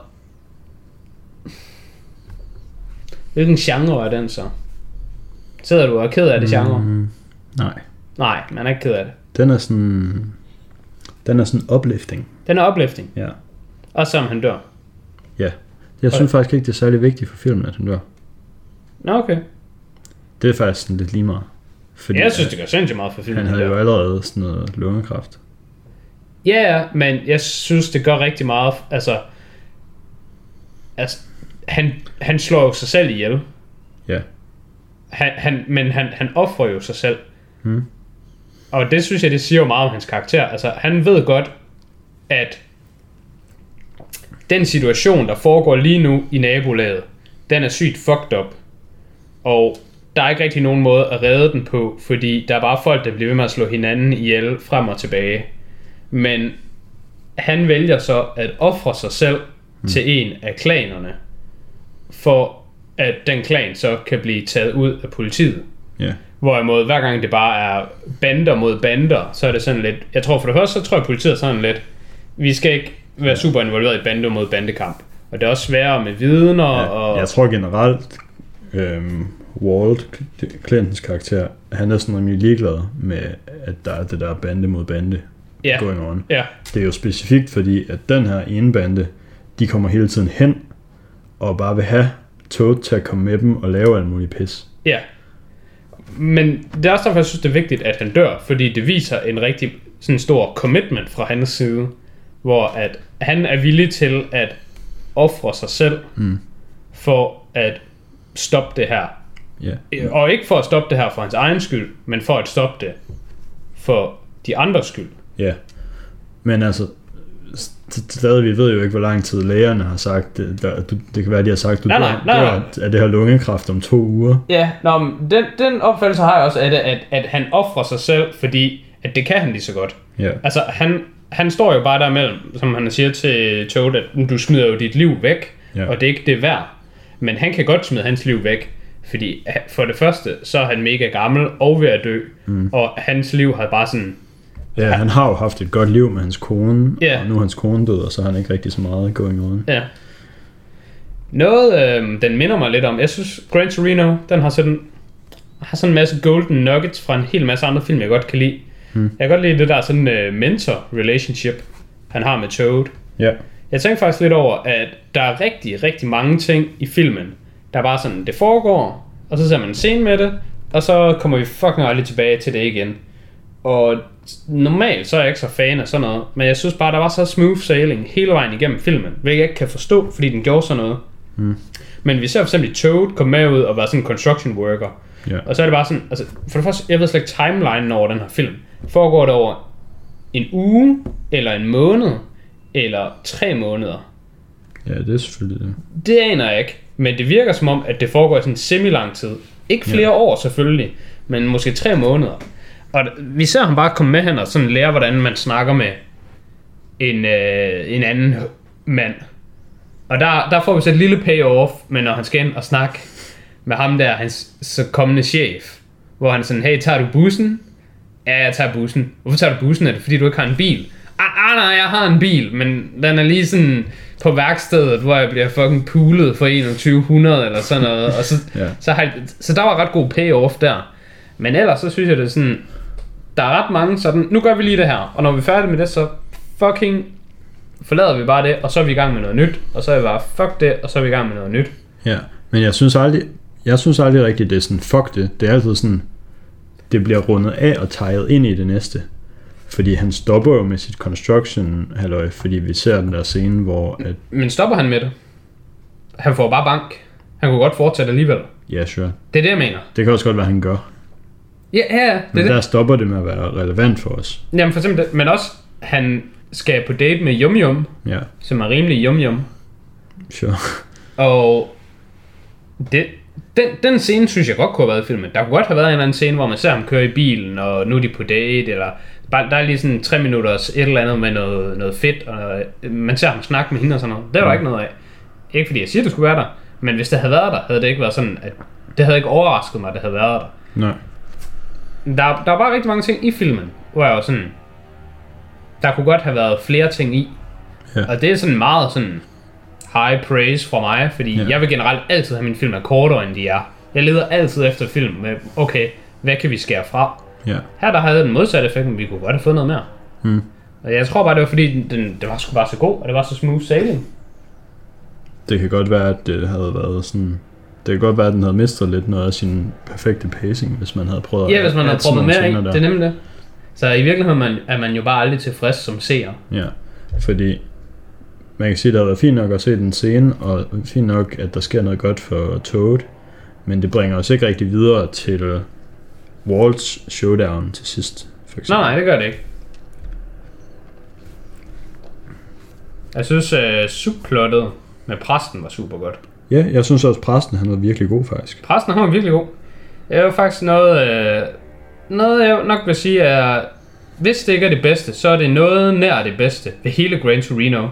hvilken genre er den så? Sidder du og er ked af det genre? Mm, nej. Nej, man er ikke ked af det. Den er sådan... Den er sådan uplifting. Den er opløfting. Ja. Også som han dør. Ja. Jeg synes faktisk ikke, det er særlig vigtigt for filmen, at han dør. Nå, okay. Det er faktisk sådan lidt lige meget. Fordi Jeg synes, det gør sindssygt meget for filmen. han havde jo allerede sådan noget lungekræft. Ja, ja, men jeg synes, det gør rigtig meget. Altså, altså han, han slår jo sig selv ihjel. Ja. Han, han, men han, han offrer jo sig selv. Mm. Og det synes jeg, det siger jo meget om hans karakter. Altså, han ved godt, at den situation, der foregår lige nu i nabolaget, den er sygt fucked up. Og der er ikke rigtig nogen måde at redde den på, fordi der er bare folk, der bliver ved med at slå hinanden ihjel frem og tilbage. Men han vælger så at ofre sig selv mm. til en af klanerne, for at den klan så kan blive taget ud af politiet. Ja. Hvorimod hver gang det bare er bander mod bander, så er det sådan lidt... Jeg tror for det første, så tror jeg politiet er sådan lidt... Vi skal ikke være super involveret i bande mod bandekamp. Og det er også sværere med vidner Ja, og... jeg tror generelt, øhm, Walt, Clintons karakter, han er sådan rimelig ligeglad med, at der er det der bande mod bande ja, going on. ja, Det er jo specifikt fordi, at den her ene bande, de kommer hele tiden hen, og bare vil have Toad til at komme med dem og lave alt muligt pis. ja. Men det er også derfor, jeg synes, det er vigtigt, at han dør, fordi det viser en rigtig sådan stor commitment fra hans side, hvor at han er villig til at ofre sig selv Mm. for at stoppe det her. Ja. Og ikke for at stoppe det her for hans egen skyld, men for at stoppe det for de andres skyld. Ja. Men altså, st- stadig, vi ved jo ikke, hvor lang tid lægerne har sagt, det, der, du, det kan være, de har sagt, du Nej, nej, nej, nej. dør af det her lungekræft om to uger. Ja, nå, men den, den opfattelse har jeg også af det, at, at han offrer sig selv, fordi at det kan han lige så godt. Ja, Altså, han, han står jo bare der mellem, som han siger til Toad, at du smider jo dit liv væk, ja. og det er ikke det værd. Men han kan godt smide hans liv væk, fordi han- for det første, så er han mega gammel og ved at dø, mm. og hans liv har bare sådan, ja, han har jo haft et godt liv med hans kone, Ja. og nu er hans kone død, og så har han ikke rigtig så meget going on. ja. Noget, øh, den minder mig lidt om, jeg synes, Gran Torino, den har sådan, har sådan en masse golden nuggets fra en hel masse andre film, jeg godt kan lide. Mm. Jeg kan godt lide det der sådan uh, mentor-relationship, han har med Toad. Ja, Jeg tænkte faktisk lidt over, at der er rigtig, rigtig mange ting i filmen, der er bare sådan, det foregår, og så ser man en scene med det, og så kommer vi fucking aldrig tilbage til det igen. Og normalt så er jeg ikke så fan af sådan noget, men jeg synes bare, der var så smooth sailing hele vejen igennem filmen, hvilket jeg ikke kan forstå, fordi den gjorde sådan noget. Mm. Men vi ser for eksempel Toad komme med ud og være sådan en construction worker. ja, Og så er det bare sådan, altså for det første, jeg ved slet ikke timelinen over den her film. Foregår det over en uge, eller en måned, eller tre måneder? ja, det er selvfølgelig det. Det aner jeg ikke, men det virker som om, at det foregår i sådan semi-lang tid. Ikke flere Ja. år selvfølgelig, men måske tre måneder. Og vi ser ham bare komme med hen og sådan lære, hvordan man snakker med en, øh, en anden mand. Og der, der får vi så et lille payoff, men når han skal ind og snakke med ham der, hans så kommende chef, hvor han sådan, hey, tager du bussen? Ja, jeg tager bussen. Hvorfor tager du bussen? Er det fordi, du ikke har en bil? Ah, ah nej, jeg har en bil, men den er lige sådan på værkstedet, hvor jeg bliver fucking poolet for 2100 eller sådan noget. Og så, Ja. så, har, så der var ret god payoff der. Men ellers så synes jeg, det er sådan, der er ret mange sådan, nu gør vi lige det her, og når vi er færdige med det, så fucking forlader vi bare det, og så er vi i gang med noget nyt, og så er vi bare, fuck det, og så er vi i gang med noget nyt. Ja, men jeg synes aldrig, jeg synes aldrig rigtigt, det er sådan, fuck det. Det er altid sådan, det bliver rundet af og teget ind i det næste. Fordi han stopper jo med sit construction halløj, fordi vi ser den der scene, hvor at, Men stopper han med det? Han får bare bank. Han kunne godt fortsætte alligevel. ja, sure. Det er det, jeg mener. Det kan også godt være, han gør. Ja, ja, det Men det. der stopper det med at være relevant for os. Jamen for eksempel men også, han skal på date med Yum Yum, Ja, som er rimelig Yum Yum. sure. Og det, den, den scene synes jeg godt kunne have været i filmen. Der kunne godt have været en eller anden scene, hvor man ser ham køre i bilen, og nu er de på date, eller bare, der er lige sådan tre minutters et eller andet med noget, noget fedt, og man ser ham snakke med hende og sådan noget. Det var der ikke noget af. Ikke fordi jeg siger, det skulle være der, men hvis det havde været der, havde det ikke været sådan, at det havde ikke overrasket mig, at det havde været der. Nej. Der, der er bare rigtig mange ting i filmen, hvor jeg var sådan, der kunne godt have været flere ting i. Ja. Og det er sådan meget sådan high praise fra mig, fordi ja. jeg vil generelt altid have mine film er kortere, end de er. Jeg leder altid efter film med, okay, hvad kan vi skære fra? Ja, Her der havde den modsatte effekt, men vi kunne godt have fået noget mere. Hmm. Og jeg tror bare, det var fordi, den, den, det var sgu bare så god, og det var så smooth sailing. det kan godt være, at det havde været sådan... Det kan godt være, at den havde mistet lidt noget af sin perfekte pacing, hvis man havde prøvet Ja, hvis man havde nogle mere i, scener der. det er nemlig det. Så i virkeligheden man, er man jo bare aldrig tilfreds som seer. Ja, fordi man kan sige, at det har været fint nok at se den scene, og fint nok, at der sker noget godt for Toad, men det bringer os ikke rigtig videre til Walt's showdown til sidst, for eksempel. Nej, nej, det gør det ikke. Jeg synes, uh, subplottet med præsten var super godt. Ja, jeg synes også, præsten han var virkelig god, faktisk. Præsten han var virkelig god. Det er jo faktisk noget, øh, noget jeg nok vil sige er, hvis det ikke er det bedste, så er det noget nær det bedste ved hele Gran Torino.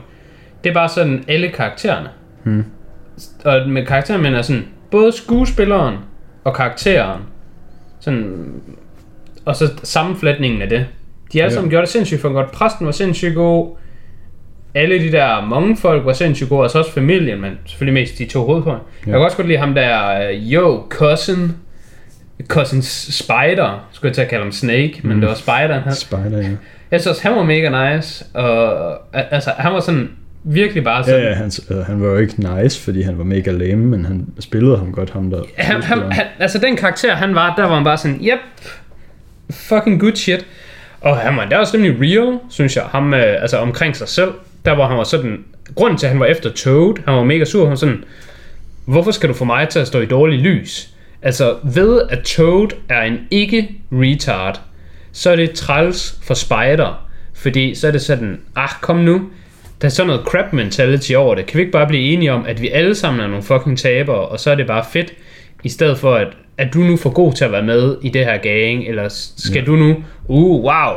Det er bare sådan alle karaktererne. Hmm. Og med karakteren mener sådan, både skuespilleren og karakteren, sådan, og så sammenflætningen af det. De har alle Ja. sammen gjort det sindssygt for godt. Præsten var sindssygt god. Alle de der mange folk var sindssygt gode, og så også familien, men selvfølgelig mest de to hovedfolk. Ja. Jeg kan også godt lide ham der, uh, yo, cousin, cousin Spider, skulle jeg til at kalde ham Snake, men Mm. det var Spider. Han, Spider, ja. jeg synes, han var mega nice, og altså, han var sådan virkelig bare sådan, Ja, ja han, øh, han var jo ikke nice, fordi han var mega lame, men han spillede ham godt, ham der. han, han, han, altså den karakter han var, der var han bare sådan, yep, fucking good shit. Og han var, der var også rimelig real, synes jeg, ham øh, altså omkring sig selv. Der hvor han var sådan, grunden til at han var efter Toad, han var mega sur, han var sådan, hvorfor skal du få mig til at stå i dårlig lys? Altså ved at Toad er en ikke retard, så er det træls for spider, fordi så er det sådan, ah, kom nu, der er sådan noget crap mentality over det. Kan vi ikke bare blive enige om, at vi alle sammen er nogle fucking tabere, og så er det bare fedt, i stedet for at, at du nu får god til at være med i det her gang, eller skal ja. du nu, uh, wow,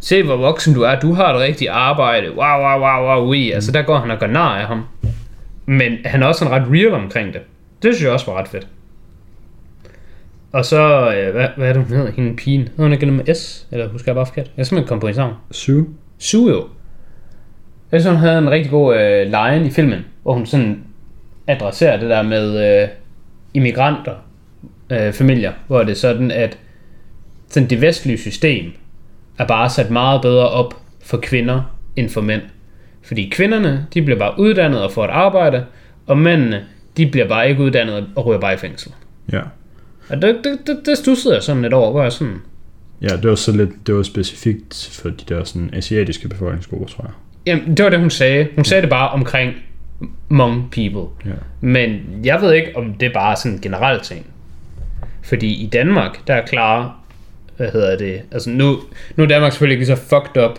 se hvor voksen du er, du har et rigtigt arbejde, wow, wow, wow, wow, oui. Mm. Altså der går han og gør nar af ham. Men han er også sådan ret real omkring det. Det synes jeg også var ret fedt. Og så, øh, hvad, hvad er det, hun hedder, hende pigen? Hedder hun ikke med S? Eller husker jeg bare forkert? Jeg er simpelthen kommet på en sang. Sue. Sue jo. Jeg synes, hun havde en rigtig god øh, line i filmen, hvor hun sådan adresserer det der med øh, immigranter, øh, familier, hvor det er sådan, at sådan det vestlige system er bare sat meget bedre op for kvinder end for mænd. Fordi kvinderne, de bliver bare uddannet og får et arbejde, og mændene, de bliver bare ikke uddannet og ryger bare i fængsel. Ja. Og det, det, det, det stussede jeg sådan lidt over, hvor jeg sådan, Ja, det var så lidt, det var specifikt for de der sådan asiatiske befolkningsgrupper, tror jeg. Jamen, det var det, hun sagde. Hun sagde det bare omkring Hmong people. Ja. Men jeg ved ikke, om det er bare sådan en generel ting. Fordi i Danmark, der er klare, hvad hedder det, altså nu, nu er Danmark selvfølgelig ikke lige så fucked up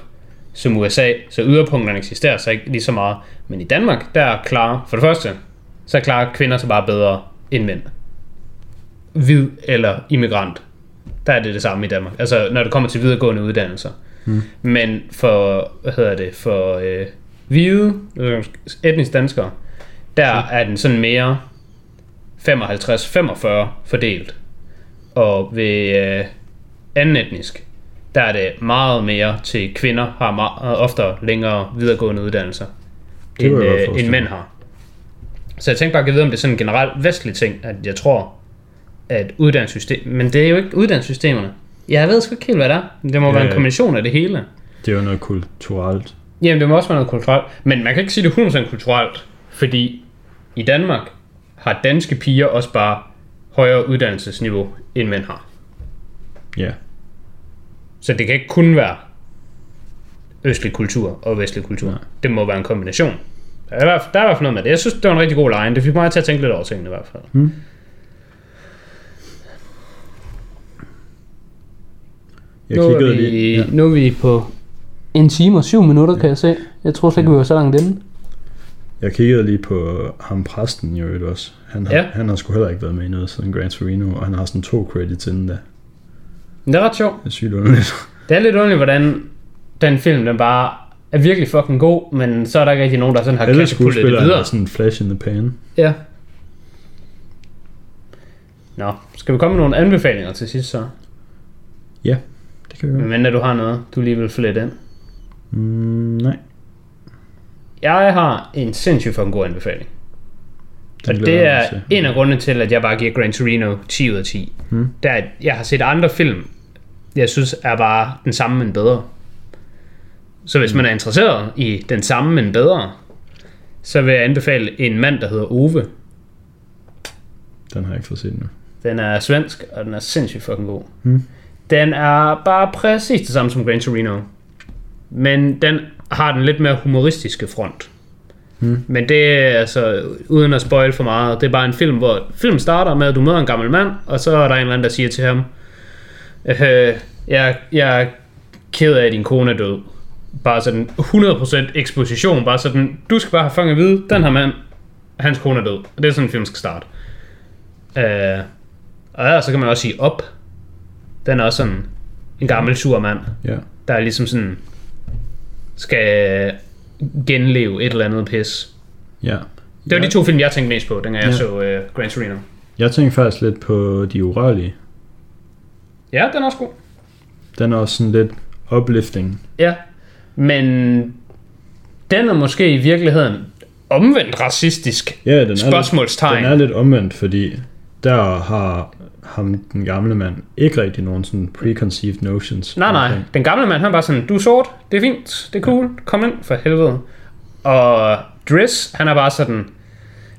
som USA, så yderpunkterne eksisterer så ikke lige så meget. Men i Danmark, der er klare, for det første, så er klare kvinder så bare bedre end mænd. Hvid eller immigrant. Der er det det samme i Danmark. Altså når det kommer til videregående uddannelser. Mm. Men for, hvad hedder det, for øh, hvide, etnisk danskere, der er den sådan mere 55-45 fordelt. Og ved øh, anden etnisk, der er det meget mere til kvinder, har meget, oftere længere videregående uddannelser, Det end, øh, end mænd har. Så jeg tænkte bare at vide, om det er sådan en generelt vestlig ting, at jeg tror, at uddannelsessystem... Men det er jo ikke uddannelsessystemerne. Jeg ved sgu ikke helt, hvad det er. Det må Ja, være en ja. kombination af det hele. Det er jo noget kulturelt. Jamen, det må også være noget kulturelt. Men man kan ikke sige det 100% kulturelt, fordi i Danmark har danske piger også bare højere uddannelsesniveau, end mænd har. Ja. Så det kan ikke kun være østlig kultur og vestlig kultur. Nej. Det må være en kombination. Der er, der er i hvert fald noget med det. Jeg synes, det var en rigtig god line. Det fik mig til at tænke lidt over tingene i hvert fald. Hmm. Jeg nu, er kiggede vi, lige. Ja. nu er vi på en time og syv minutter, kan jeg se. Jeg tror slet ikke, vi var så langt inde. Jeg kiggede lige på ham præsten i øvrigt også. Han har, Ja. ja. han har sgu heller ikke været med i noget siden Gran Torino, og han har sådan to credits inden da. Det er ret sjovt. Det er sygt underligt. [laughs] Det er lidt underligt, hvordan den film, den bare er virkelig fucking god, men så er der ikke rigtig nogen, der sådan har Alle katapultet det videre. er sådan flash in the pan. Ja. Nå, skal vi komme med nogle anbefalinger til sidst så? Ja, kan vi gøre. Men du har noget, du lige vil flette ind. Mm, nej. Jeg har en sindssygt fucking god anbefaling. Og glæder det er en af grundene til, at jeg bare giver Gran Torino 10 ud af 10. Hmm. Det er, at jeg har set andre film, jeg synes er bare den samme, men bedre. Så hvis man er interesseret i den samme, men bedre, så vil jeg anbefale en mand, der hedder Ove. Den har jeg ikke fået set nu. Den er svensk, og den er sindssygt fucking god. Hmm. Den er bare præcis det samme som Gran Torino. Men den har den lidt mere humoristiske front. Hmm. Men det er altså, uden at spoil for meget, det er bare en film, hvor film starter med, at du møder en gammel mand, og så er der en eller anden, der siger til ham, øh, jeg, jeg er ked af, at din kone er død. Bare sådan 100% eksposition, bare sådan, du skal bare have fanget at vide, den her mand, hans kone er død. Og det er sådan, en film skal starte. Øh, og ja, så kan man også sige op. Den er også sådan en gammel sur mand, Ja. der er ligesom sådan skal genleve et eller andet pis. Ja. Det var ja. de to film, jeg tænkte mest på, dengang jeg Ja. så uh, Gran Torino. Jeg tænkte faktisk lidt på De Urørlige. Ja, den er også god. Den er også sådan lidt uplifting. Ja, men den er måske i virkeligheden omvendt racistisk. Ja, den er, lidt, Spørgsmålstegn. den er lidt omvendt, fordi der har ham, den gamle mand, ikke rigtig nogen sådan preconceived notions. Nej, nej. omkring. Den gamle mand, han er bare sådan, du er sort, det er fint, det er cool, kom ind for helvede. Og Driss, han er bare sådan,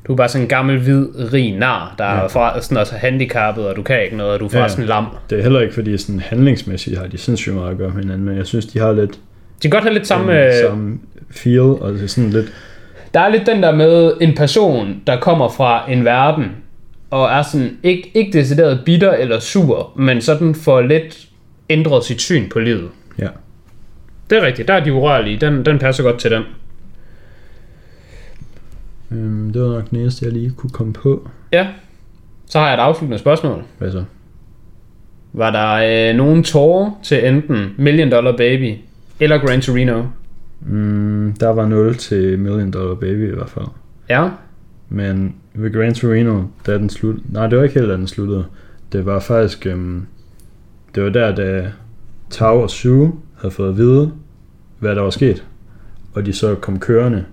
du er bare sådan en gammel, hvid, rig nar, der ja. er fra, sådan også handicappet, og du kan ikke noget, og du er Ja. forresten lam. Det er heller ikke, fordi sådan handlingsmæssigt har de sindssygt meget at gøre med hinanden, men jeg synes, de har lidt De kan godt have lidt samme... samme, øh, samme feel, og det er sådan lidt, Der er lidt den der med en person, der kommer fra en verden, og er sådan ikke, ikke decideret bitter eller sur, men sådan for lidt ændret sit syn på livet. Ja. Det er rigtigt, der er de urørlige. Den, den passer godt til den. Øhm, det var nok den eneste, jeg lige kunne komme på. Ja. Så har jeg et afsluttende spørgsmål. Hvad så? Var der øh, nogen tårer til enten Million Dollar Baby eller Gran Torino? Mm, der var 0 til Million Dollar Baby i hvert fald. Ja. Men ved Gran Torino, da den sluttede... Nej, det var ikke helt, da den sluttede. Det var faktisk... Øhm, det var der, da Tau og Sue havde fået at vide, hvad der var sket. Og de så kom kørende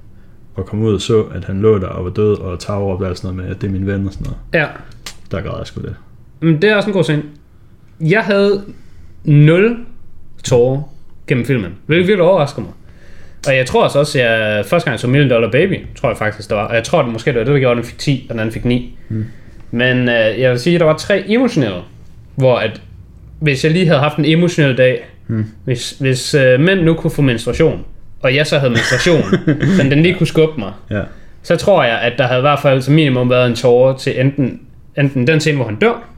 og kom ud og så, at han lå der og var død, og Tau råbte sådan noget med, at det er min ven og sådan noget. Ja. Der græd jeg sgu lidt. Men det er også en god scene. Jeg havde 0 tårer gennem filmen. Hvilket virkelig overrasker mig. Og jeg tror også, også jeg første gang så Million Dollar Baby, tror jeg faktisk, der var. Og jeg tror, det måske det var det, der gjorde, at den fik 10, og den anden fik 9. Mm. Men øh, jeg vil sige, at der var tre emotionelle, hvor at, hvis jeg lige havde haft en emotionel dag, mm. hvis, hvis øh, mænd nu kunne få menstruation, og jeg så havde menstruation, [laughs] så den lige kunne skubbe mig, Ja. så tror jeg, at der havde i hvert fald som minimum været en tårer til enten, enten den scene, hvor han dør,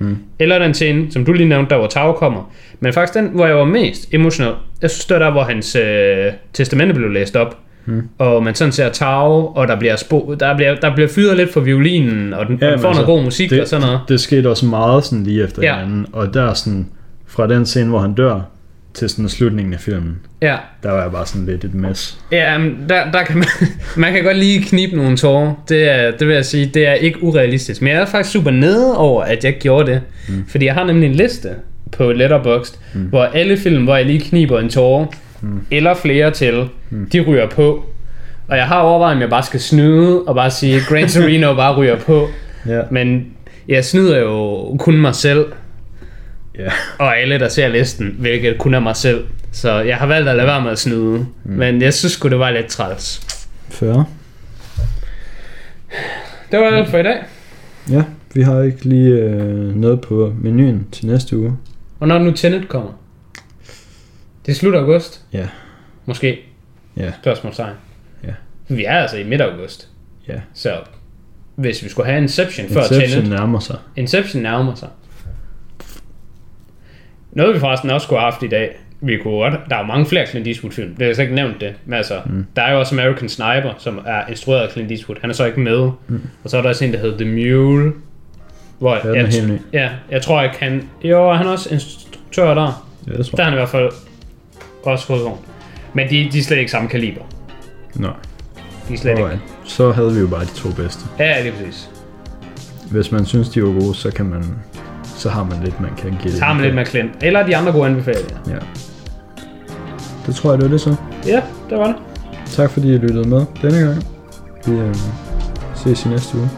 Mm. eller den scene, som du lige nævnte, der hvor Tau kommer. Men faktisk den, hvor jeg var mest emotionel, jeg synes, det var der, hvor hans øh, testamente blev læst op. Mm. Og man sådan ser Tau, og der bliver, spo- der bliver, der bliver fyret lidt for violinen, og den ja, men får altså, noget god musik det, og sådan noget. Det skete også meget sådan lige efter Ja. hinanden. Og der er sådan, fra den scene, hvor han dør, til sådan slutningen af filmen, Ja, der var jeg bare sådan lidt et mess. ja men der, der kan man, [laughs] man kan godt lige knibe nogle tårer. Det, er, det vil jeg sige, det er ikke urealistisk. Men jeg er faktisk super nede over, at jeg gjorde det. Mm. Fordi jeg har nemlig en liste på Letterboxd, mm. hvor alle film, hvor jeg lige kniber en tårer, mm. eller flere til, mm. de ryger på. Og jeg har overvejet, om jeg bare skal snyde, og bare sige, Gran Torino [laughs] bare ryger på. Ja. Men jeg snyder jo kun mig selv, Ja. og alle, der ser listen, hvilket kun er mig selv. Så jeg har valgt at lade være med at snyde. Mm. Men jeg synes sgu, det var lidt træls. 40. Det var alt for i dag. Ja, vi har ikke lige øh, noget på menuen til næste uge. Er det nu Tenet kommer? Det er slut august. Ja. Måske. Ja. Spørgsmålstegn. Ja. Vi er altså i midt august. Ja. Så hvis vi skulle have Inception før Inception Tenet. nærmer sig. Inception nærmer sig. Noget vi forresten også skulle have haft i dag. Vi kunne godt, der er jo mange flere Clint Eastwood film. Det har jeg slet ikke nævnt det. Men altså, mm. der er jo også American Sniper, som er instrueret af Clint Eastwood. Han er så ikke med. Mm. Og så er der også en, der hedder The Mule. Hvor den er helt ny. Ja, jeg tror ikke han... Jo, han er også instruktør der. Ja, det tror Der er jeg. han i hvert fald også hovedvogn. Men de, de er slet ikke samme kaliber. Nej. De er slet ikke. Alright. Så havde vi jo bare de to bedste. Ja, lige præcis. Hvis man synes, de var gode, så kan man... Så har man lidt, man kan give. Så har man lidt med Clint. Eller de andre gode anbefalinger. Ja. Det tror jeg, det var det så. Ja, det var det. Tak fordi I lyttede med denne gang. Vi øh, ses i næste uge.